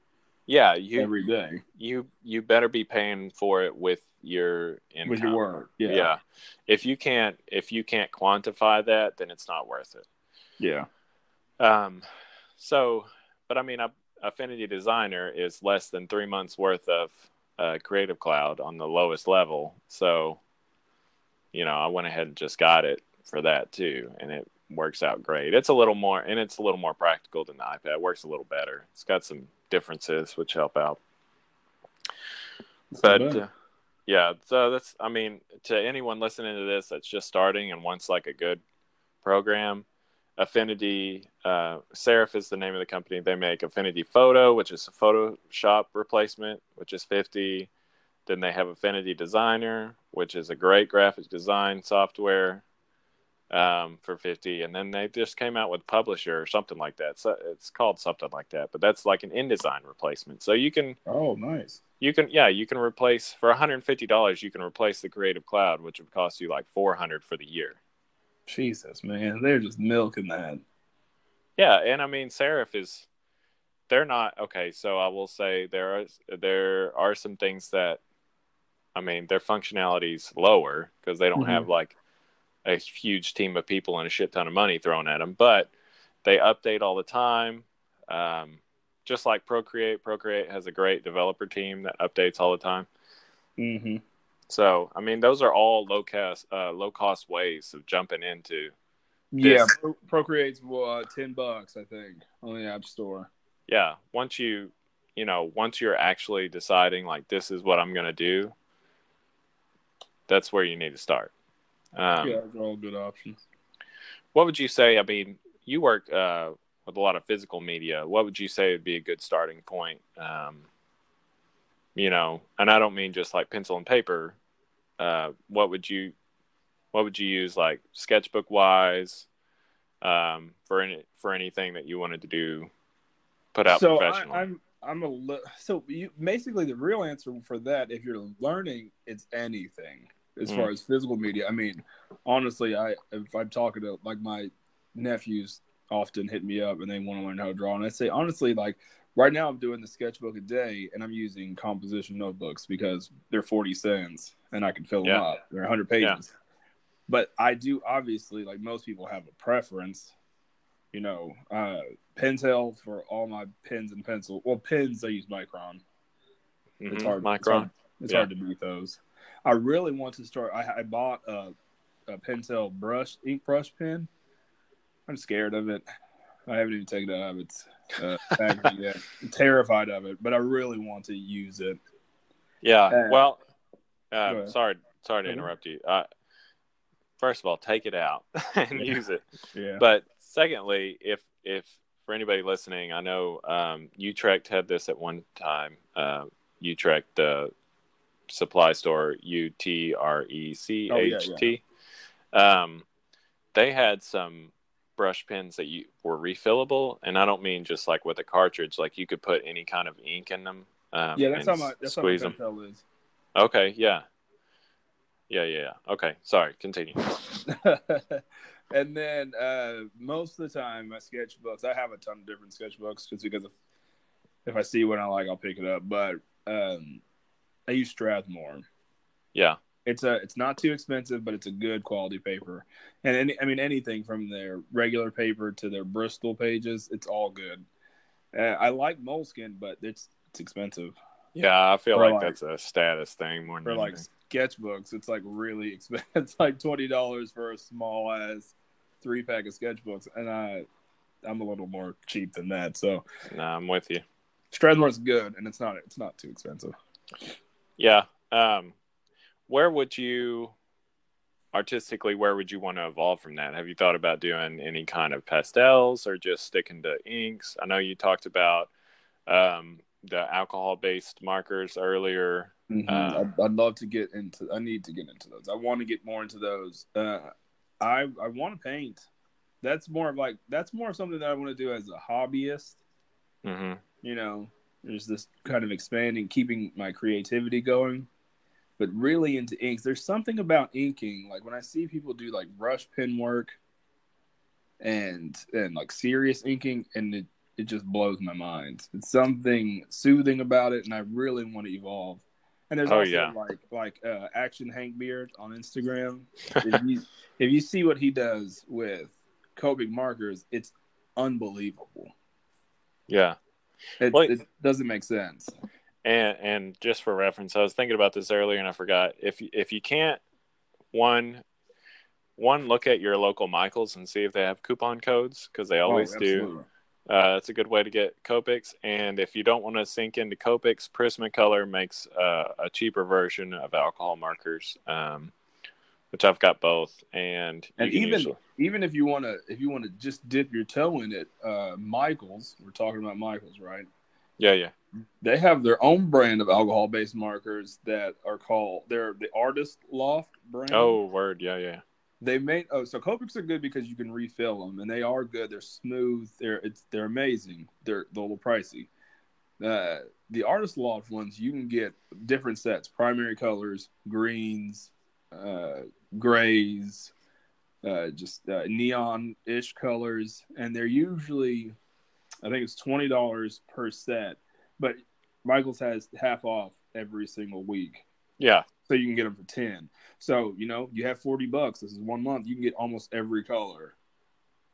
yeah, you every day you you better be paying for it with your income. with your work. Yeah, yeah. If you can't if you can't quantify that, then it's not worth it. yeah, Um, so, but I mean, a, Affinity Designer is less than three months worth of uh, Creative Cloud on the lowest level. So, you know, I went ahead and just got it for that too, and it works out great. It's a little more, and it's a little more practical than the iPad. It works a little better. It's got some differences which help out. But uh, yeah, so that's I mean, to anyone listening to this that's just starting and wants like a good program, Affinity uh, Serif is the name of the company. They make Affinity Photo, which is a Photoshop replacement, which is fifty. Then they have Affinity Designer, which is a great graphic design software um, for 50 and then they just came out with publisher or something like that so it's called something like that but that's like an InDesign replacement so you can oh, nice. you can yeah you can replace for $150 you can replace the creative cloud which would cost you like 400 for the year Jesus, man, they're just milking that. yeah and i mean serif is they're not okay so i will say there are there are some things that i mean their functionality's lower because they don't Mhm. have like a huge team of people and a shit ton of money thrown at them but they update all the time um, just like procreate procreate has a great developer team that updates all the time Mm-hmm. So, I mean, those are all low cost, uh, low cost ways of jumping into. Yeah, This- Pro- Procreate's uh, ten bucks, I think, on the App Store. Yeah, once you, you know, once you're actually deciding like this is what I'm going to do, that's where you need to start. Um, yeah, those are all good options. What would you say? I mean, you work uh, with a lot of physical media. What would you say would be a good starting point? Um, you know, and I don't mean just like pencil and paper. Uh, what would you what would you use like sketchbook wise um, for any for anything that you wanted to do put out so professionally? I, I'm I'm a li- so you basically the real answer for that if you're learning it's anything as Mm. far as physical media. I mean, honestly, I if I'm talking to like my nephews often hit me up and they want to learn how to draw and I say honestly like right now I'm doing the sketchbook a day and I'm using composition notebooks because they're 40 cents and I can fill them up. They're 100 pages. But I do obviously like most people have a preference you know, uh, Pentel for all my pens and pencil. Well, pens I use Micron. It's Mhm, hard. It's, Micron. hard, it's Yeah. hard to beat those. I really want to start. I, I bought a, a Pentel brush ink brush pen. I'm scared of it. I haven't even taken it out of its uh, yet. I'm terrified of it, but I really want to use it. Yeah. Uh, well, uh, sorry, sorry to ahead. interrupt you. Uh, first of all, take it out and Yeah. use it. Yeah. But secondly, if if for anybody listening, I know um, Utrecht had this at one time. Uh, Utrecht, the supply store, U T R E C H T. Um, they had some brush pens that you were refillable, and I don't mean just like with a cartridge. Like you could put any kind of ink in them. Um, yeah, that's how my that's how my squeeze them. Pentel is. Okay, yeah. Yeah, yeah, yeah. Okay, sorry, continue. and then uh, most of the time, my sketchbooks, I have a ton of different sketchbooks just because if, if I see one I like, I'll pick it up. But um, I use Strathmore. Yeah. It's a it's not too expensive, but it's a good quality paper. And any, I mean anything from their regular paper to their Bristol pages, it's all good. Uh, I like Moleskine, but it's it's expensive. Yeah, I feel like, like- that's a status thing more for than like sketchbooks it's like really expensive it's like $20 for a small ass three pack of sketchbooks and i i'm a little more cheap than that so Nah, I'm with you. strathmore's good and it's not it's not too expensive Yeah. Um, where would you artistically where would you want to evolve from that? Have you thought about doing any kind of pastels or just sticking to inks? I know you talked about um, the alcohol based markers earlier. Mhm. Um, I'd, I'd love to get into i need to get into those i want to get more into those uh i i want to paint that's more of like that's more of something that i want to do as a hobbyist hmm you know, there's this kind of expanding, keeping my creativity going, but really into inks. There's something about inking, like when I see people do like brush pen work and and like serious inking, and it it just blows my mind. It's something soothing about it, and I really want to evolve. And there's Oh, also yeah. like like uh, Action Hank Beard on Instagram. if you if you see what he does with Copic markers, it's unbelievable. Yeah. It, Well, it doesn't make sense. And and just for reference, I was thinking about this earlier and I forgot. If if you can't one one look at your local Michaels and see if they have coupon codes because they always Oh, do. Uh, that's a good way to get Copics. And if you don't want to sink into Copics, Prismacolor makes uh, a cheaper version of alcohol markers, um, which I've got both. And And even usually- even if you want to if you want to just dip your toe in it, uh, Michaels, we're talking about Michaels, right? yeah, yeah, They have their own brand of alcohol based markers that are called they're the Artist Loft brand. oh word, yeah, yeah, they made oh so Copics are good because you can refill them and they are good. They're smooth. They're it's they're amazing. They're, they're a little pricey. Uh, the Artist Loft ones you can get different sets, primary colors, greens, uh, grays, uh, just uh, neon ish colors, and they're usually I think it's twenty dollars per set, but Michaels has half off every single week. Yeah. so you can get them for 10 so you know you have 40 bucks. This is one month. You can get almost every color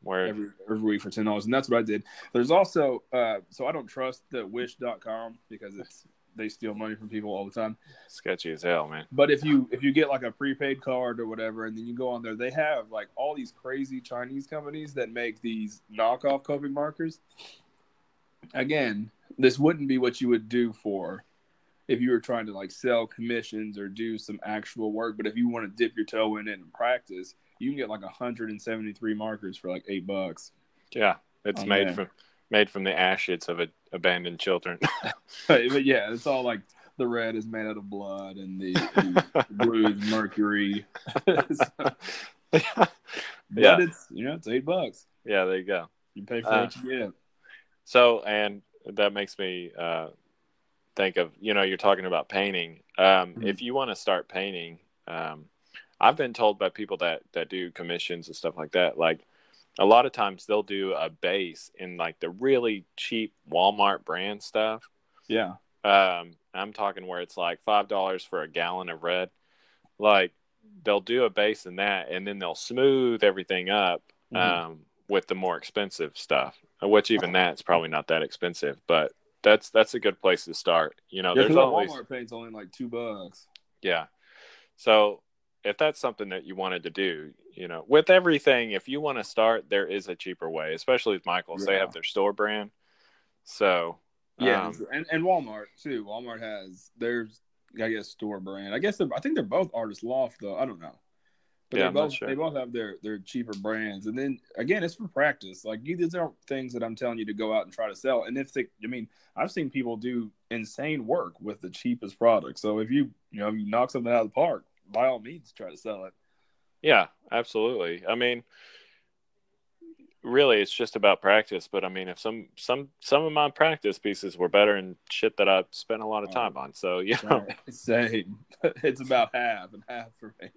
Word, every every week for ten dollars. And that's what i did. There's also uh so i don't trust the wish.com because it's they steal money from people all the time sketchy as hell, man. but if you if you get like a prepaid card or whatever and then you go on there they have like all these crazy chinese companies that make these knockoff Copic markers again this wouldn't be what you would do for if you were trying to like sell commissions or do some actual work but if you want to dip your toe in it and practice you can get like 173 markers for like eight bucks Yeah, it's Oh, made man. from made from the ashes of a, abandoned children. but yeah it's all like the red is made out of blood, and the, the blue is mercury. So- yeah. but Yeah. it's you know it's eight bucks. yeah, there you go. You pay for Uh, what you get. So, and that makes me uh, think of you know you're talking about painting. Um. If you want to start painting, um, I've been told by people that that do commissions and stuff like that, like a lot of times they'll do a base in like the really cheap Walmart brand stuff. Yeah. Um, I'm talking where it's like five dollars for a gallon of red. Like they'll do a base in that, and then they'll smooth everything up Mhm. um, with the more expensive stuff. Which even that's probably not that expensive, but that's that's a good place to start. You know, Yeah, there's always Walmart paint's only like two bucks. yeah. So if that's something that you wanted to do, you know, with everything, if you want to start, there is a cheaper way, especially with Michaels. They have their store brand. So Yeah, um, and, and Walmart too. Walmart has theirs, I guess, store brand. I guess they're, I think they're both Artist Loft though. I don't know, but Yeah, they both sure. they both have their their cheaper brands. And then again, it's for practice. Like you- these aren't things that I'm telling you to go out and try to sell. And if they, I mean, I've seen people do insane work with the cheapest product. So if you you know you knock something out of the park, by all means, try to sell it. Yeah, absolutely. I mean, really, it's just about practice. But I mean, if some some some of my practice pieces were better and shit that I spent a lot of time on, so know, Same. It's about half and half for me.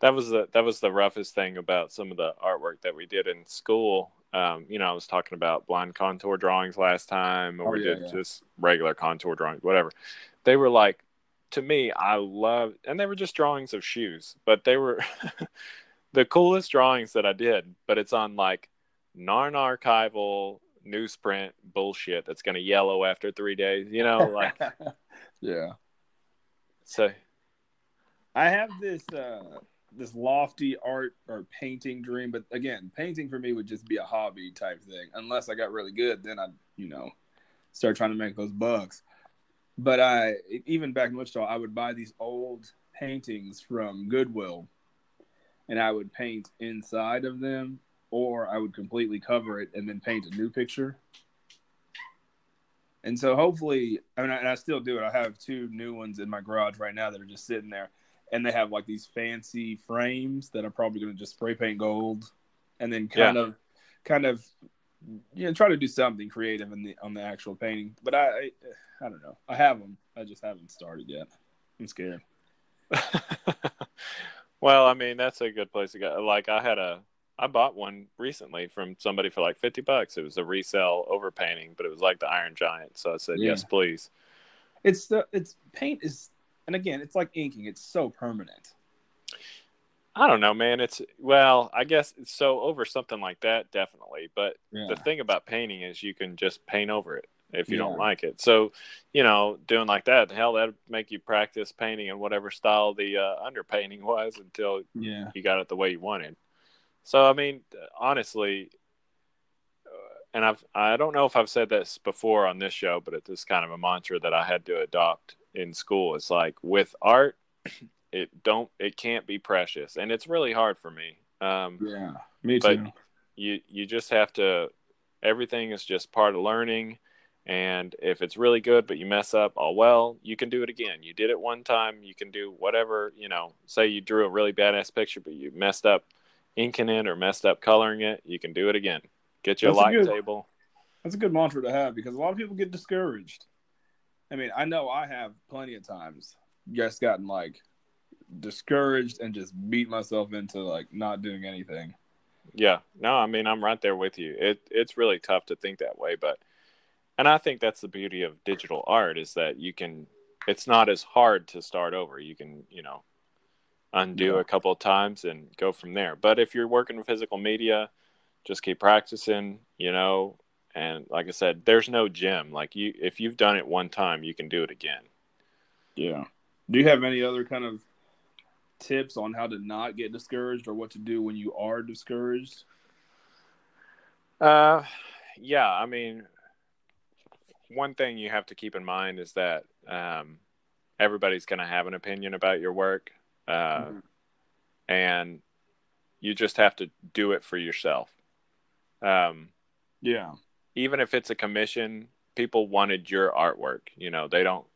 that was the that was the roughest thing about some of the artwork that we did in school. Um, you know, I was talking about blind contour drawings last time, or Oh, we yeah, did yeah. just regular contour drawings, whatever. They were like, to me, I love, and they were just drawings of shoes, but they were the coolest drawings that I did. But it's on like non archival newsprint bullshit that's going to yellow after three days. You know, like yeah. so. I have this uh this lofty art or painting dream, but again, painting for me would just be a hobby type thing. Unless I got really good, then I'd, you know, start trying to make those bucks. But I even back in Wichita, I would buy these old paintings from Goodwill and I would paint inside of them or I would completely cover it and then paint a new picture. And so hopefully, I mean, and I still do it. I have two new ones in my garage right now that are just sitting there, and they have like these fancy frames that I'm probably going to just spray paint gold, and then kind of, kind of, you know, try to do something creative in the on the actual painting. But I, I, I don't know. I have them. I just haven't started yet. I'm scared. well, I mean, that's a good place to go. Like, I had a, I bought one recently from somebody for like 50 bucks. It was a resale overpainting, but it was like the Iron Giant. So I said, Yeah. yes, please. It's the it's paint is, and again, it's like inking. It's so permanent. I don't know, man. It's, well, I guess it's so over something like that, definitely. But Yeah. the thing about painting is you can just paint over it if you don't like it. So, you know, doing like that, hell, that'd make you practice painting in whatever style the uh, underpainting was until Yeah. you got it the way you wanted. So I mean, honestly, uh, and I've I don't know if I've said this before on this show, but it's kind of a mantra that I had to adopt in school. It's like with art, it don't it can't be precious, and it's really hard for me. Um, Yeah. Me But- too. you you just have to. Everything is just part of learning. And if it's really good, but you mess up, oh well, you can do it again. You did it one time, you can do whatever, you know, say you drew a really badass picture, but you messed up inking it or messed up coloring it, you can do it again. Get you a That's a light good- table. That's a good mantra to have because a lot of people get discouraged. I mean, I know I have plenty of times just gotten like discouraged and just beat myself into like not doing anything. Yeah. No, I mean I'm right there with you. It it's really tough to think that way, but and I think that's the beauty of digital art is that you can it's not as hard to start over. You can, you know, undo Yeah. a couple of times and go from there. But if you're working with physical media, just keep practicing, you know, and like I said, there's no gym. Like you if you've done it one time, you can do it again. Yeah. Do you have any other kind of tips on how to not get discouraged or what to do when you are discouraged? Uh, yeah. I mean, one thing you have to keep in mind is that um, everybody's going to have an opinion about your work, uh, Mhm. and you just have to do it for yourself. Um, Yeah. even if it's a commission, people wanted your artwork. You know, they don't.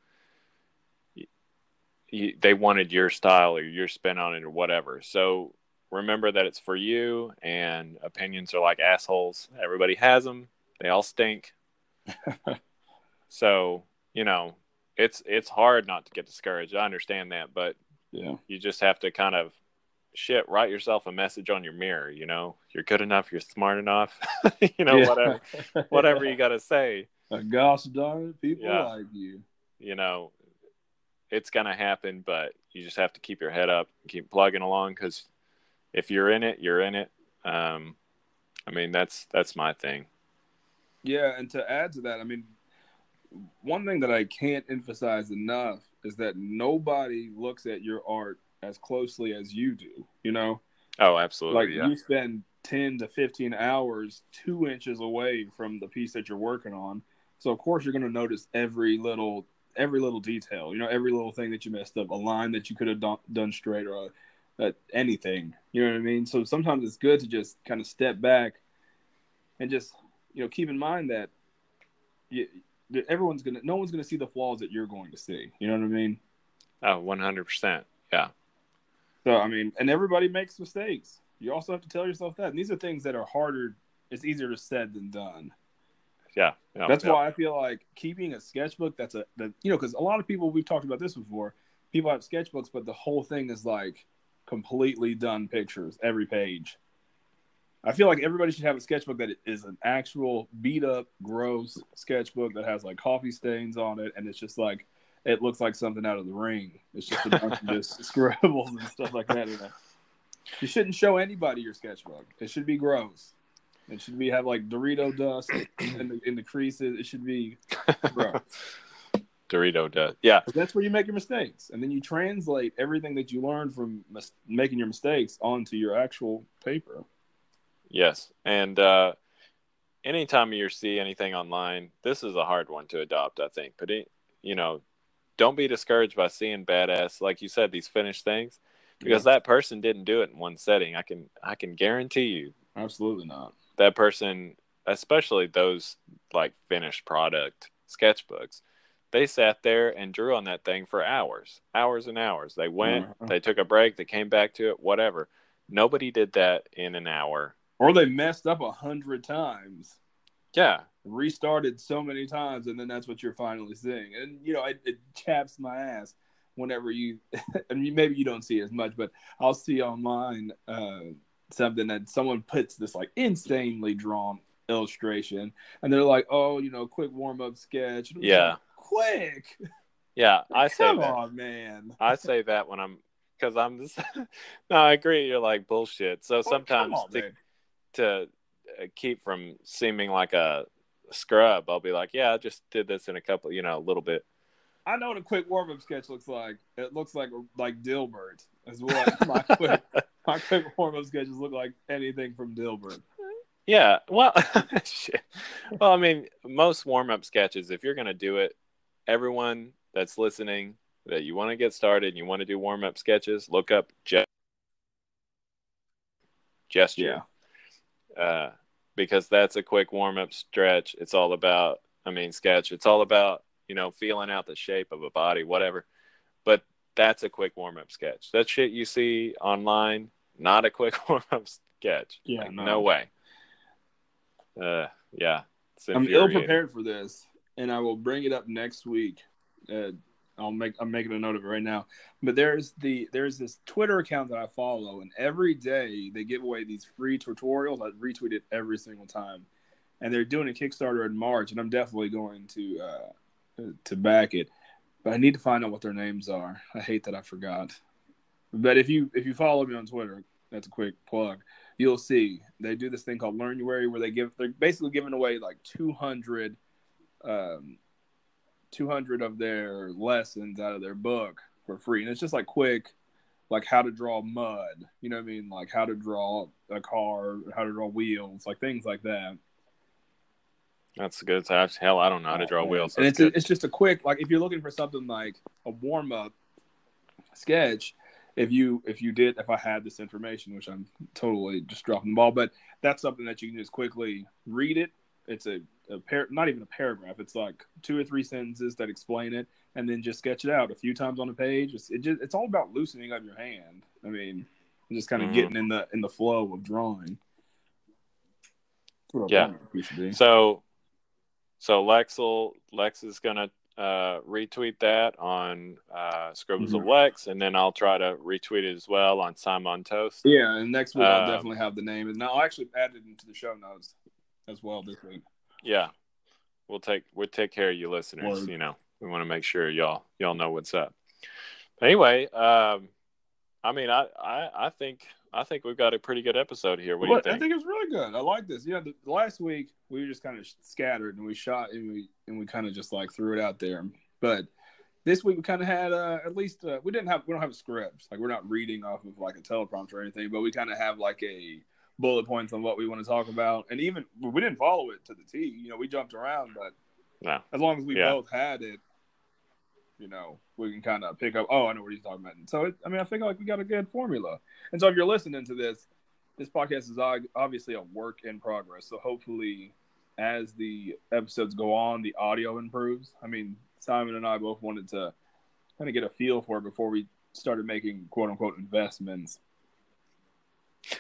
You, they wanted your style or your spin on it or whatever. So remember that it's for you, and opinions are like assholes. Everybody has them. They all stink. so you know, it's it's hard not to get discouraged. I understand that, but Yeah. you just have to kind of shit write yourself a message on your mirror. You know, you're good enough. You're smart enough. you know, Yeah. whatever whatever you got to say. Gosh darn it, people Yeah. like you. you know, it's going to happen, but you just have to keep your head up, and keep plugging along because if you're in it, you're in it. Um, I mean, that's that's my thing. Yeah, and to add to that, I mean, one thing that I can't emphasize enough is that nobody looks at your art as closely as you do. You know, Oh, absolutely. like yeah. you spend 10 to 15 hours two inches away from the piece that you're working on. So of course you're going to notice every little every little detail. You know, every little thing that you messed up, a line that you could have done, done straight, or uh, anything. You know what I mean? So sometimes it's good to just kind of step back and just you know keep in mind that you, everyone's gonna no one's gonna see the flaws that you're going to see. You know what I mean? Oh, 100%. Yeah. So I mean, and everybody makes mistakes. You also have to tell yourself that. And these are things that are harder. It's easier to said than done. Yeah. yeah That's yeah. why I feel like keeping a sketchbook. That's a that you know because a lot of people we've talked about this before. People have sketchbooks, but the whole thing is like completely done pictures every page. I feel like everybody should have a sketchbook that is an actual beat up, gross sketchbook that has like coffee stains on it, and it's just like it looks like something out of the ring. It's just a bunch of just scribbles and stuff like that. You shouldn't show anybody your sketchbook. It should be gross. It should be have like Dorito dust in the in the creases. It should be. Dorito dust. Yeah. That's where you make your mistakes, and then you translate everything that you learned from mis- making your mistakes onto your actual paper. Yes. And uh, anytime you see anything online, this is a hard one to adopt, I think. But, it, you know, don't be discouraged by seeing badass, like you said, these finished things, because that person didn't do it in one setting. I can, I can guarantee you Absolutely not. That person, especially those like finished product sketchbooks, they sat there and drew on that thing for hours, hours and hours. They went, Uh-huh. they took a break, they came back to it, whatever. Nobody did that in an hour. Or they messed up a hundred times, Yeah, restarted so many times, and then that's what you're finally seeing. And you know, it, it chaps my ass whenever you. I mean, maybe you don't see as much, but I'll see online uh, something that someone puts this like insanely drawn illustration, and they're like, "Oh, you know, quick warm up sketch." Yeah. like, quick. yeah. I say Come that. on, man. I say that when I'm because I'm just no. I agree. You're like bullshit. So Oh, sometimes on, to, to uh, keep from seeming like a scrub, I'll be like, yeah, I just did this in a couple, you know, a little bit. I know what a quick warm up sketch looks like. It looks like like Dilbert is what my quick my quick warm up sketches look like. Anything from Dilbert. Yeah. Well. Well, I mean, most warm up sketches, if you're gonna do it, everyone that's listening that you want to get started and you want to do warm up sketches, look up ge- gesture. uh, because that's a quick warm up stretch. It's all about, I mean, sketch. It's all about, you know, feeling out the shape of a body, whatever. But that's a quick warm up sketch. That shit you see online, not a quick warm up sketch. Yeah, Like, no. no. way. Uh, yeah. I'm ill prepared for this, and I will bring it up next week. Uh, I'll make I'm making a note of it right now. But there's the there's this Twitter account that I follow, and every day they give away these free tutorials. I retweet it every single time, and they're doing a Kickstarter in March, and I'm definitely going to uh, to back it. But I need to find out what their names are. I hate that I forgot. But if you if you follow me on Twitter, that's a quick plug. You'll see they do this thing called Learnuary where they give they're basically giving away like 200, um, 200 of their lessons out of their book for free, and it's just like quick, like how to draw mud. You know what I mean? Like how to draw a car, how to draw wheels, like things like that. That's good. So, hell, I don't know how to draw wheels. And That's it's good. it's just a quick like if you're looking for something like a warm up sketch. If you if you did if I had this information, which I'm totally just dropping the ball, but that's something that you can just quickly read it. It's a, a par- not even a paragraph. It's like two or three sentences that explain it. and then just sketch it out a few times on a page. It's, it just, it's all about loosening up your hand. I mean, just kind of Mhm. getting in the in the flow of drawing. That's Yeah. want it used to be. So, so Lex will Lex is gonna uh, retweet that on uh, Scribbles of Mhm. Lex, and then I'll try to retweet it as well on Simon Toast. Yeah, and next week I'll Um, definitely have the name, and I'll actually add it into the show notes as well this week. Yeah, we'll take we'll take care of you listeners. Word. You know, we want to make sure y'all y'all know what's up. But anyway, um, I mean, I, I I think I think we've got a pretty good episode here. What do you think? I think it's really good. I like this. Yeah, the, last week we were just kind of scattered and we shot and we and we kind of just like threw it out there. But this week we kind of had uh, at least uh, we didn't have we don't have a script. Like we're not reading off of like a teleprompter or anything. But we kind of have like a bullet points on what we want to talk about. And even we didn't follow it to the T. You know, we jumped around, but no, as long as we Yeah. both had it, you know, we can kind of pick up. Oh, I know what he's talking about. And so, it, I mean, I think like we got a good formula. And so, if you're listening to this, this podcast is obviously a work in progress. So hopefully, as the episodes go on, the audio improves. I mean, Simon and I both wanted to kind of get a feel for it before we started making quote unquote investments.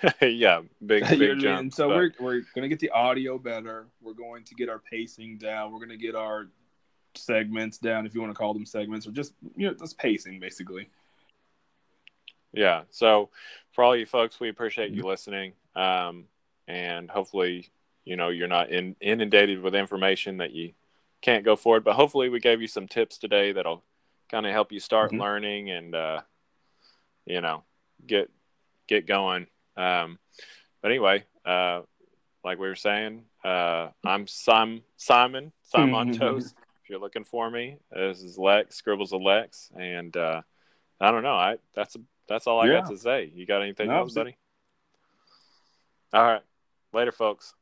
yeah, big big jump. And so but- we're we're gonna get the audio better. We're going to get our pacing down. We're gonna get our segments down, if you want to call them segments, or just you know, just pacing basically. Yeah. So for all you folks, we appreciate Mm-hmm. you listening. Um, and hopefully, you know, you're not in, inundated with information that you can't go forward. But hopefully, we gave you some tips today that'll kind of help you start Mhm. learning and, uh, you know, get get going. Um, but anyway, uh, like we were saying, uh, I'm Sim, Simon Simon. Toast. If you're looking for me, this is Lex Scribbles of Lex, and uh, I don't know. I that's that's all I Yeah. got to say. You got anything No, else, buddy? All right, later, folks.